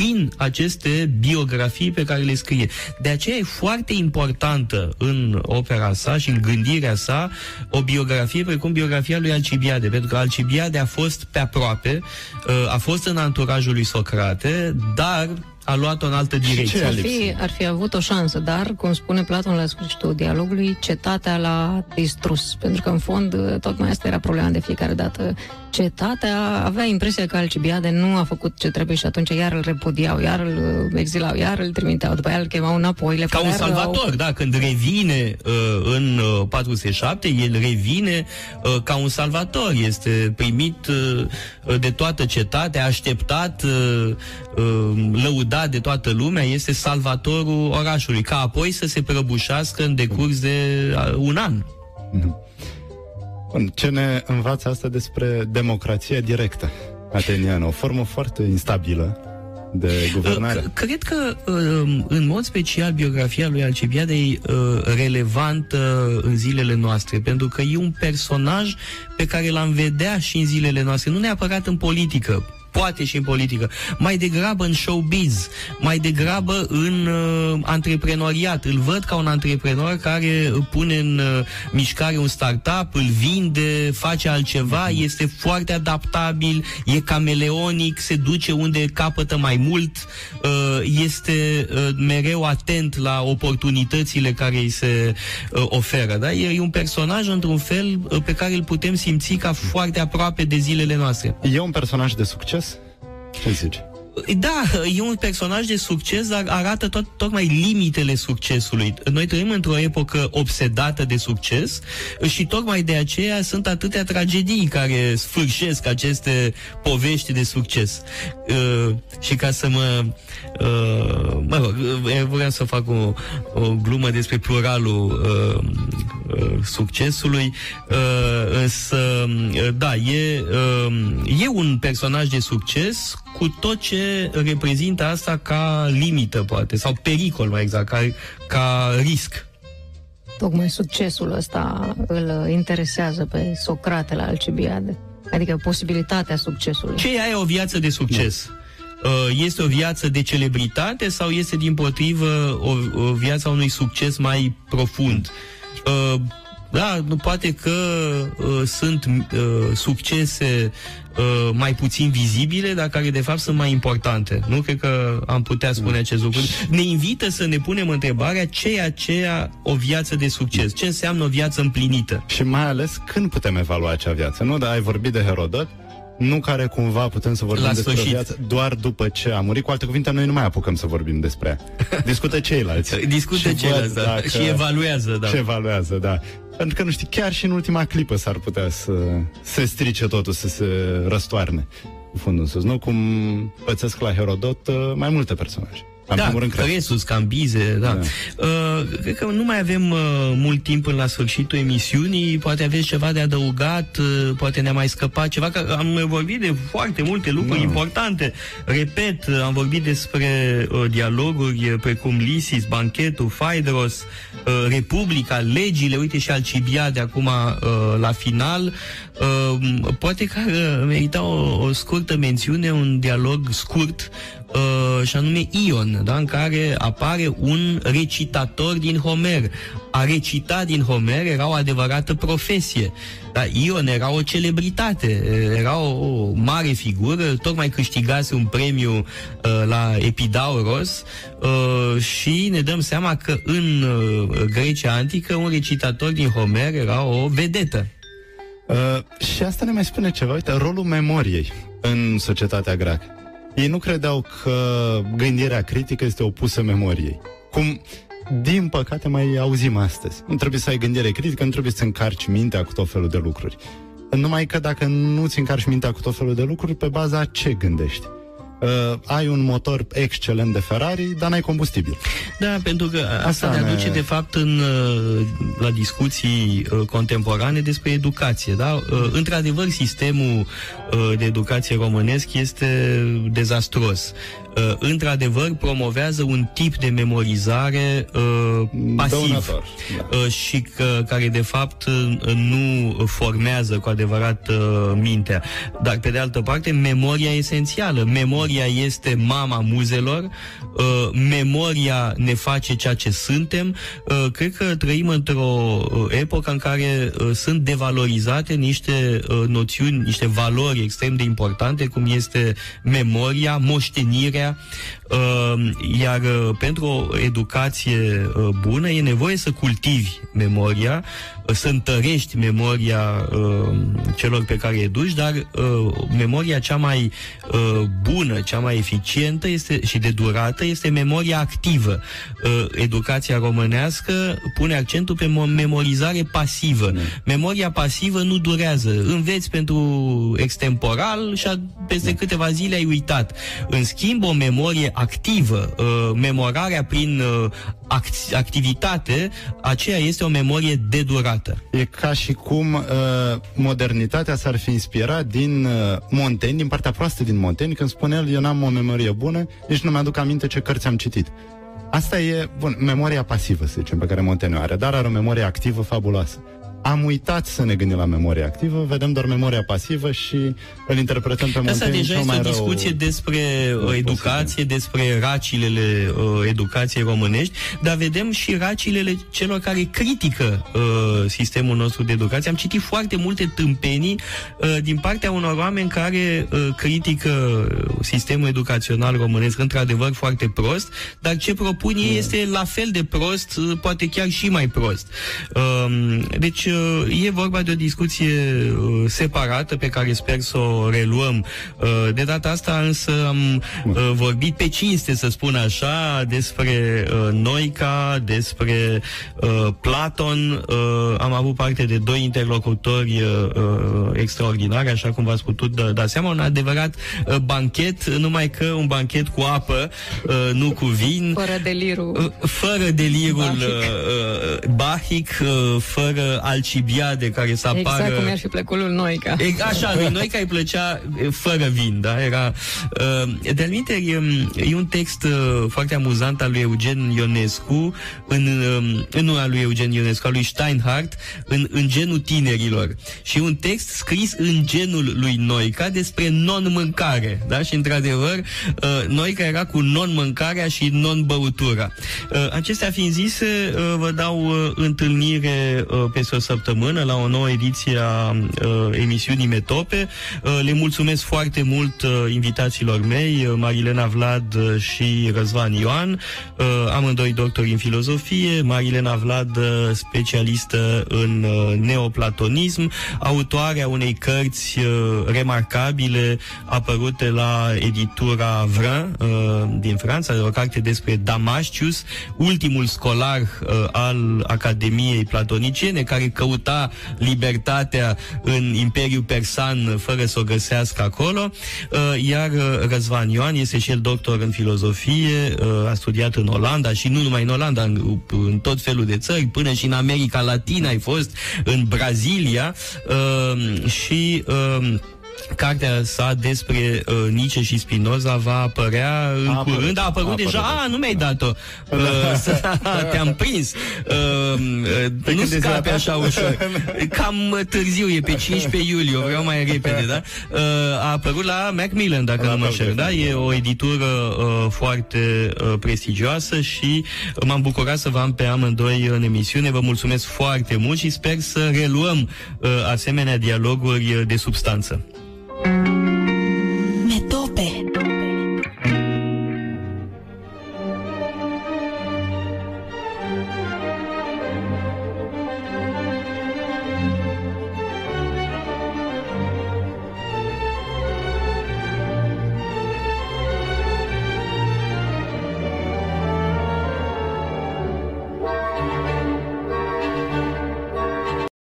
prin aceste biografii pe care le scrie. De aceea e foarte importantă în opera sa și în gândirea sa o biografie precum biografia lui Alcibiade, pentru că Alcibiade a fost pe aproape, uh, a fost în anturajul lui Socrate, dar a luat-o în altă direcție. Ar fi, ar fi avut o șansă, dar, cum spune Platon la sfârșitul dialogului, cetatea l-a distrus. Pentru că, în fond, tocmai asta era problema de fiecare dată. Cetatea avea impresia că Alcibiade nu a făcut ce trebuie și atunci iar îl repudiau, iar îl exilau, iar îl trimiteau, după aia îl chemau înapoi. Le Ca un părea rău. salvator, da, când revine uh, în uh, 407, el revine uh, ca un salvator, este primit uh, de toată cetatea, așteptat, uh, uh, lăudat de toată lumea, este salvatorul orașului, ca apoi să se prăbușească în decurs de uh, un an. Bun, ce ne învață asta despre democrația directă ateniană? O formă foarte instabilă de guvernare. C- Cred că, uh, în mod special, biografia lui Alcibiade e uh, relevantă în zilele noastre, pentru că e un personaj pe care l-am vedea și în zilele noastre, nu neapărat în politică, poate și în politică, mai degrabă în showbiz, mai degrabă în uh, antreprenoriat. Îl văd ca un antreprenor care pune în uh, mișcare un startup, îl vinde, face altceva, este foarte adaptabil, e cameleonic, se duce unde capătă mai mult, uh, este uh, mereu atent la oportunitățile care îi se uh, oferă. Da? E, e un personaj, într-un fel, uh, pe care îl putem simți ca foarte aproape de zilele noastre. E un personaj de succes? Ce zici? Da, e un personaj de succes, dar arată tot, tocmai limitele succesului. Noi trăim într-o epocă obsedată de succes și tocmai de aceea sunt atâtea tragedii care sfârșesc aceste povești de succes. Uh, și ca să mă... Uh, mă rog, uh, vreau să fac o, o glumă despre pluralul uh, uh, succesului, uh, însă, uh, da, e, uh, e un personaj de succes cu tot ce reprezintă asta ca limită, poate, sau pericol, mai exact, ca, ca risc. Tocmai succesul ăsta îl interesează pe Socrate la Alcibiade. Adică posibilitatea succesului. Ce e aia o viață de succes? Uh, Este o viață de celebritate sau este din potrivă o, o viață a unui succes mai profund? Uh, Da, nu poate că uh, sunt uh, succese uh, mai puțin vizibile, dar care de fapt sunt mai importante. Nu cred că am putea spune acest lucru. Ne invită să ne punem întrebarea ce e aceea o viață de succes? Ce înseamnă o viață împlinită? Și mai ales când putem evalua acea viață, nu? Dar ai vorbit de Herodot, nu care cumva putem să vorbim La despre o sfârșit. viață doar după ce a murit. Cu alte cuvinte, noi nu mai apucăm să vorbim despre ea. Discută ceilalți. Discută Și ceilalți, văd da. dacă- Și evaluează, da. Și evaluează, da. Pentru că, nu știi, chiar și în ultima clipă s-ar putea să se strice totul, să se răstoarne cu fundul în sus. Nu cum pățesc la Herodot uh, mai multe personaje. În da, primul rând, cred. Cresus, Cambize, da. Da. Uh, cred că nu mai avem uh, mult timp până la sfârșitul emisiunii, poate aveți ceva de adăugat, uh, poate ne-a mai scăpat ceva, că am vorbit de foarte multe lucruri Da. importante. Repet, uh, am vorbit despre uh, dialoguri uh, precum Lisis, Banchetul, Phaedros, uh, Republica, legile, uite și Alcibiade acum uh, la final. Uh, poate că uh, merita o, o scurtă mențiune, un dialog scurt uh, și anume Ion, da, în care apare un recitator din Homer. A recita din Homer era o adevărată profesie. Dar Ion era o celebritate, era o, o mare figură, tocmai câștigase un premiu uh, la Epidauros uh, și ne dăm seama că în uh, Grecia antică un recitator din Homer era o vedetă. Uh, și asta ne mai spune ceva, uite, rolul memoriei în societatea greacă. Ei nu credeau că gândirea critică este opusă memoriei. Cum, din păcate, mai auzim astăzi. Nu trebuie să ai gândire critică, nu trebuie să încarci mintea cu tot felul de lucruri. Numai că dacă nu-ți încarci mintea cu tot felul de lucruri, pe baza ce gândești? Uh, ai un motor excelent de Ferrari, dar n-ai combustibil. Da, pentru că asta, Asta asta ne ne- aduce de fapt în, uh, la discuții uh, contemporane despre educație. Da? Uh, Într-adevăr, sistemul uh, de educație românesc este dezastruos. Uh, Într-adevăr, promovează un tip de memorizare uh, pasiv Dăunător, uh, și că, care de fapt uh, nu formează cu adevărat uh, mintea. Dar pe de altă parte, memoria e esențială. Memoria este mama muzelor, uh, memoria ne face ceea ce suntem. Uh, cred că trăim într-o uh, epocă în care uh, sunt devalorizate niște uh, noțiuni, niște valori extrem de importante, cum este memoria, moștenirea, uh, iar uh, pentru o educație uh, bună e nevoie să cultivi memoria, uh, să întărești memoria uh, celor pe care îi educi, dar uh, memoria cea mai uh, bună, cea mai eficientă este, și de durată este memoria activă. Uh, educația românească pune accentul pe mo- memorizare pasivă. Memoria pasivă nu durează. Înveți pentru extemporal și a, peste câteva zile ai uitat. În schimb, o memorie activă, uh, memorarea prin uh, act- activitate, aceea este o memorie de durată. E ca și cum uh, modernitatea s-ar fi inspirat din uh, Montaigne, din partea proastă din Montaigne, când spune el, eu n-am o memorie bună, nici nu mi-aduc aminte ce cărți am citit. Asta e, bun, memoria pasivă, să zicem, pe care Montaigne o are, dar are o memorie activă fabuloasă. Am uitat să ne gândim la memoria activă, vedem doar memoria pasivă și îl interpretăm pe Asta Montaigne deja cel este mai o rău. discuție despre uh, educație, despre racilele uh, educației românești, dar vedem și racilele celor care critică uh, sistemul nostru de educație. Am citit foarte multe tâmpenii uh, din partea unor oameni care uh, critică sistemul educațional românesc într-adevăr foarte prost, dar ce propun ei este la fel de prost, uh, poate chiar și mai prost. Uh, deci uh, e vorba de o discuție uh, separată pe care sper să o reluăm. Uh, de data asta însă am uh, vorbit pe cinste, să spun așa, despre uh, Noica, despre uh, Platon. Uh, am avut parte de doi interlocutori uh, uh, extraordinari, așa cum v-ați putut da, da seama, un adevărat uh, banchet, numai că un banchet cu apă, uh, nu cu vin. Fără delirul. Uh, fără delirul Bahic. uh, uh, bahic, uh, fără alcibiade care să apară... Exact cum i-ar fi plăcut lui Noica. E, așa, lui Noica îi plăcea e, fără vin, da? Era... Uh, de e, e un text uh, foarte amuzant al lui Eugen Ionescu, în, uh, în nu al lui Eugen Ionescu, al lui Steinhardt, în, în genul tinerilor. Și e un text scris în genul lui Noica despre non-mâncare, da? Și într-adevăr, uh, Noica era cu non-mâncarea și non-băutura. Uh, acestea fiind zise, uh, vă dau uh, întâlnire uh, peste o săptămână la o nouă ediție a uh, emisiunii Metope. Uh, le mulțumesc foarte mult uh, invitațiilor mei, uh, Marilena Vlad uh, și Răzvan Ioan, uh, amândoi doctori în filozofie, Marilena Vlad uh, specialistă în uh, neoplatonism, autoarea unei cărți uh, remarcabile apărute la editura Vrin uh, din Franța, o carte despre Damascius, ultimul scolar uh, al Academiei Platoniciene, care căuta libertatea în Imperiul Persan fără să o găsească acolo, uh, iar uh, Răzvan Ioan este și el doctor în filozofie, uh, a studiat în Olanda și nu numai în Olanda, în, în tot felul de țări, până și în America Latina ai fost, în Brazilia. Uh, și uh, Cartea sa despre uh, Nietzsche și Spinoza va apărea în A curând. apărut. A apărut A deja. apărut. A, nu mi-ai dat-o. Uh, să- te-am prins. Uh, uh, nu când e scape ziua așa ta? ușor. Cam uh, târziu, e pe 15 iulie, o vreau mai repede, da? Uh, a apărut la Macmillan, dacă La nu mă Macmillan, înșel, da? E o editură uh, foarte uh, prestigioasă și m-am bucurat să vă am pe amândoi în emisiune. Vă mulțumesc foarte mult și sper să reluăm uh, asemenea dialoguri uh, de substanță. Thank you.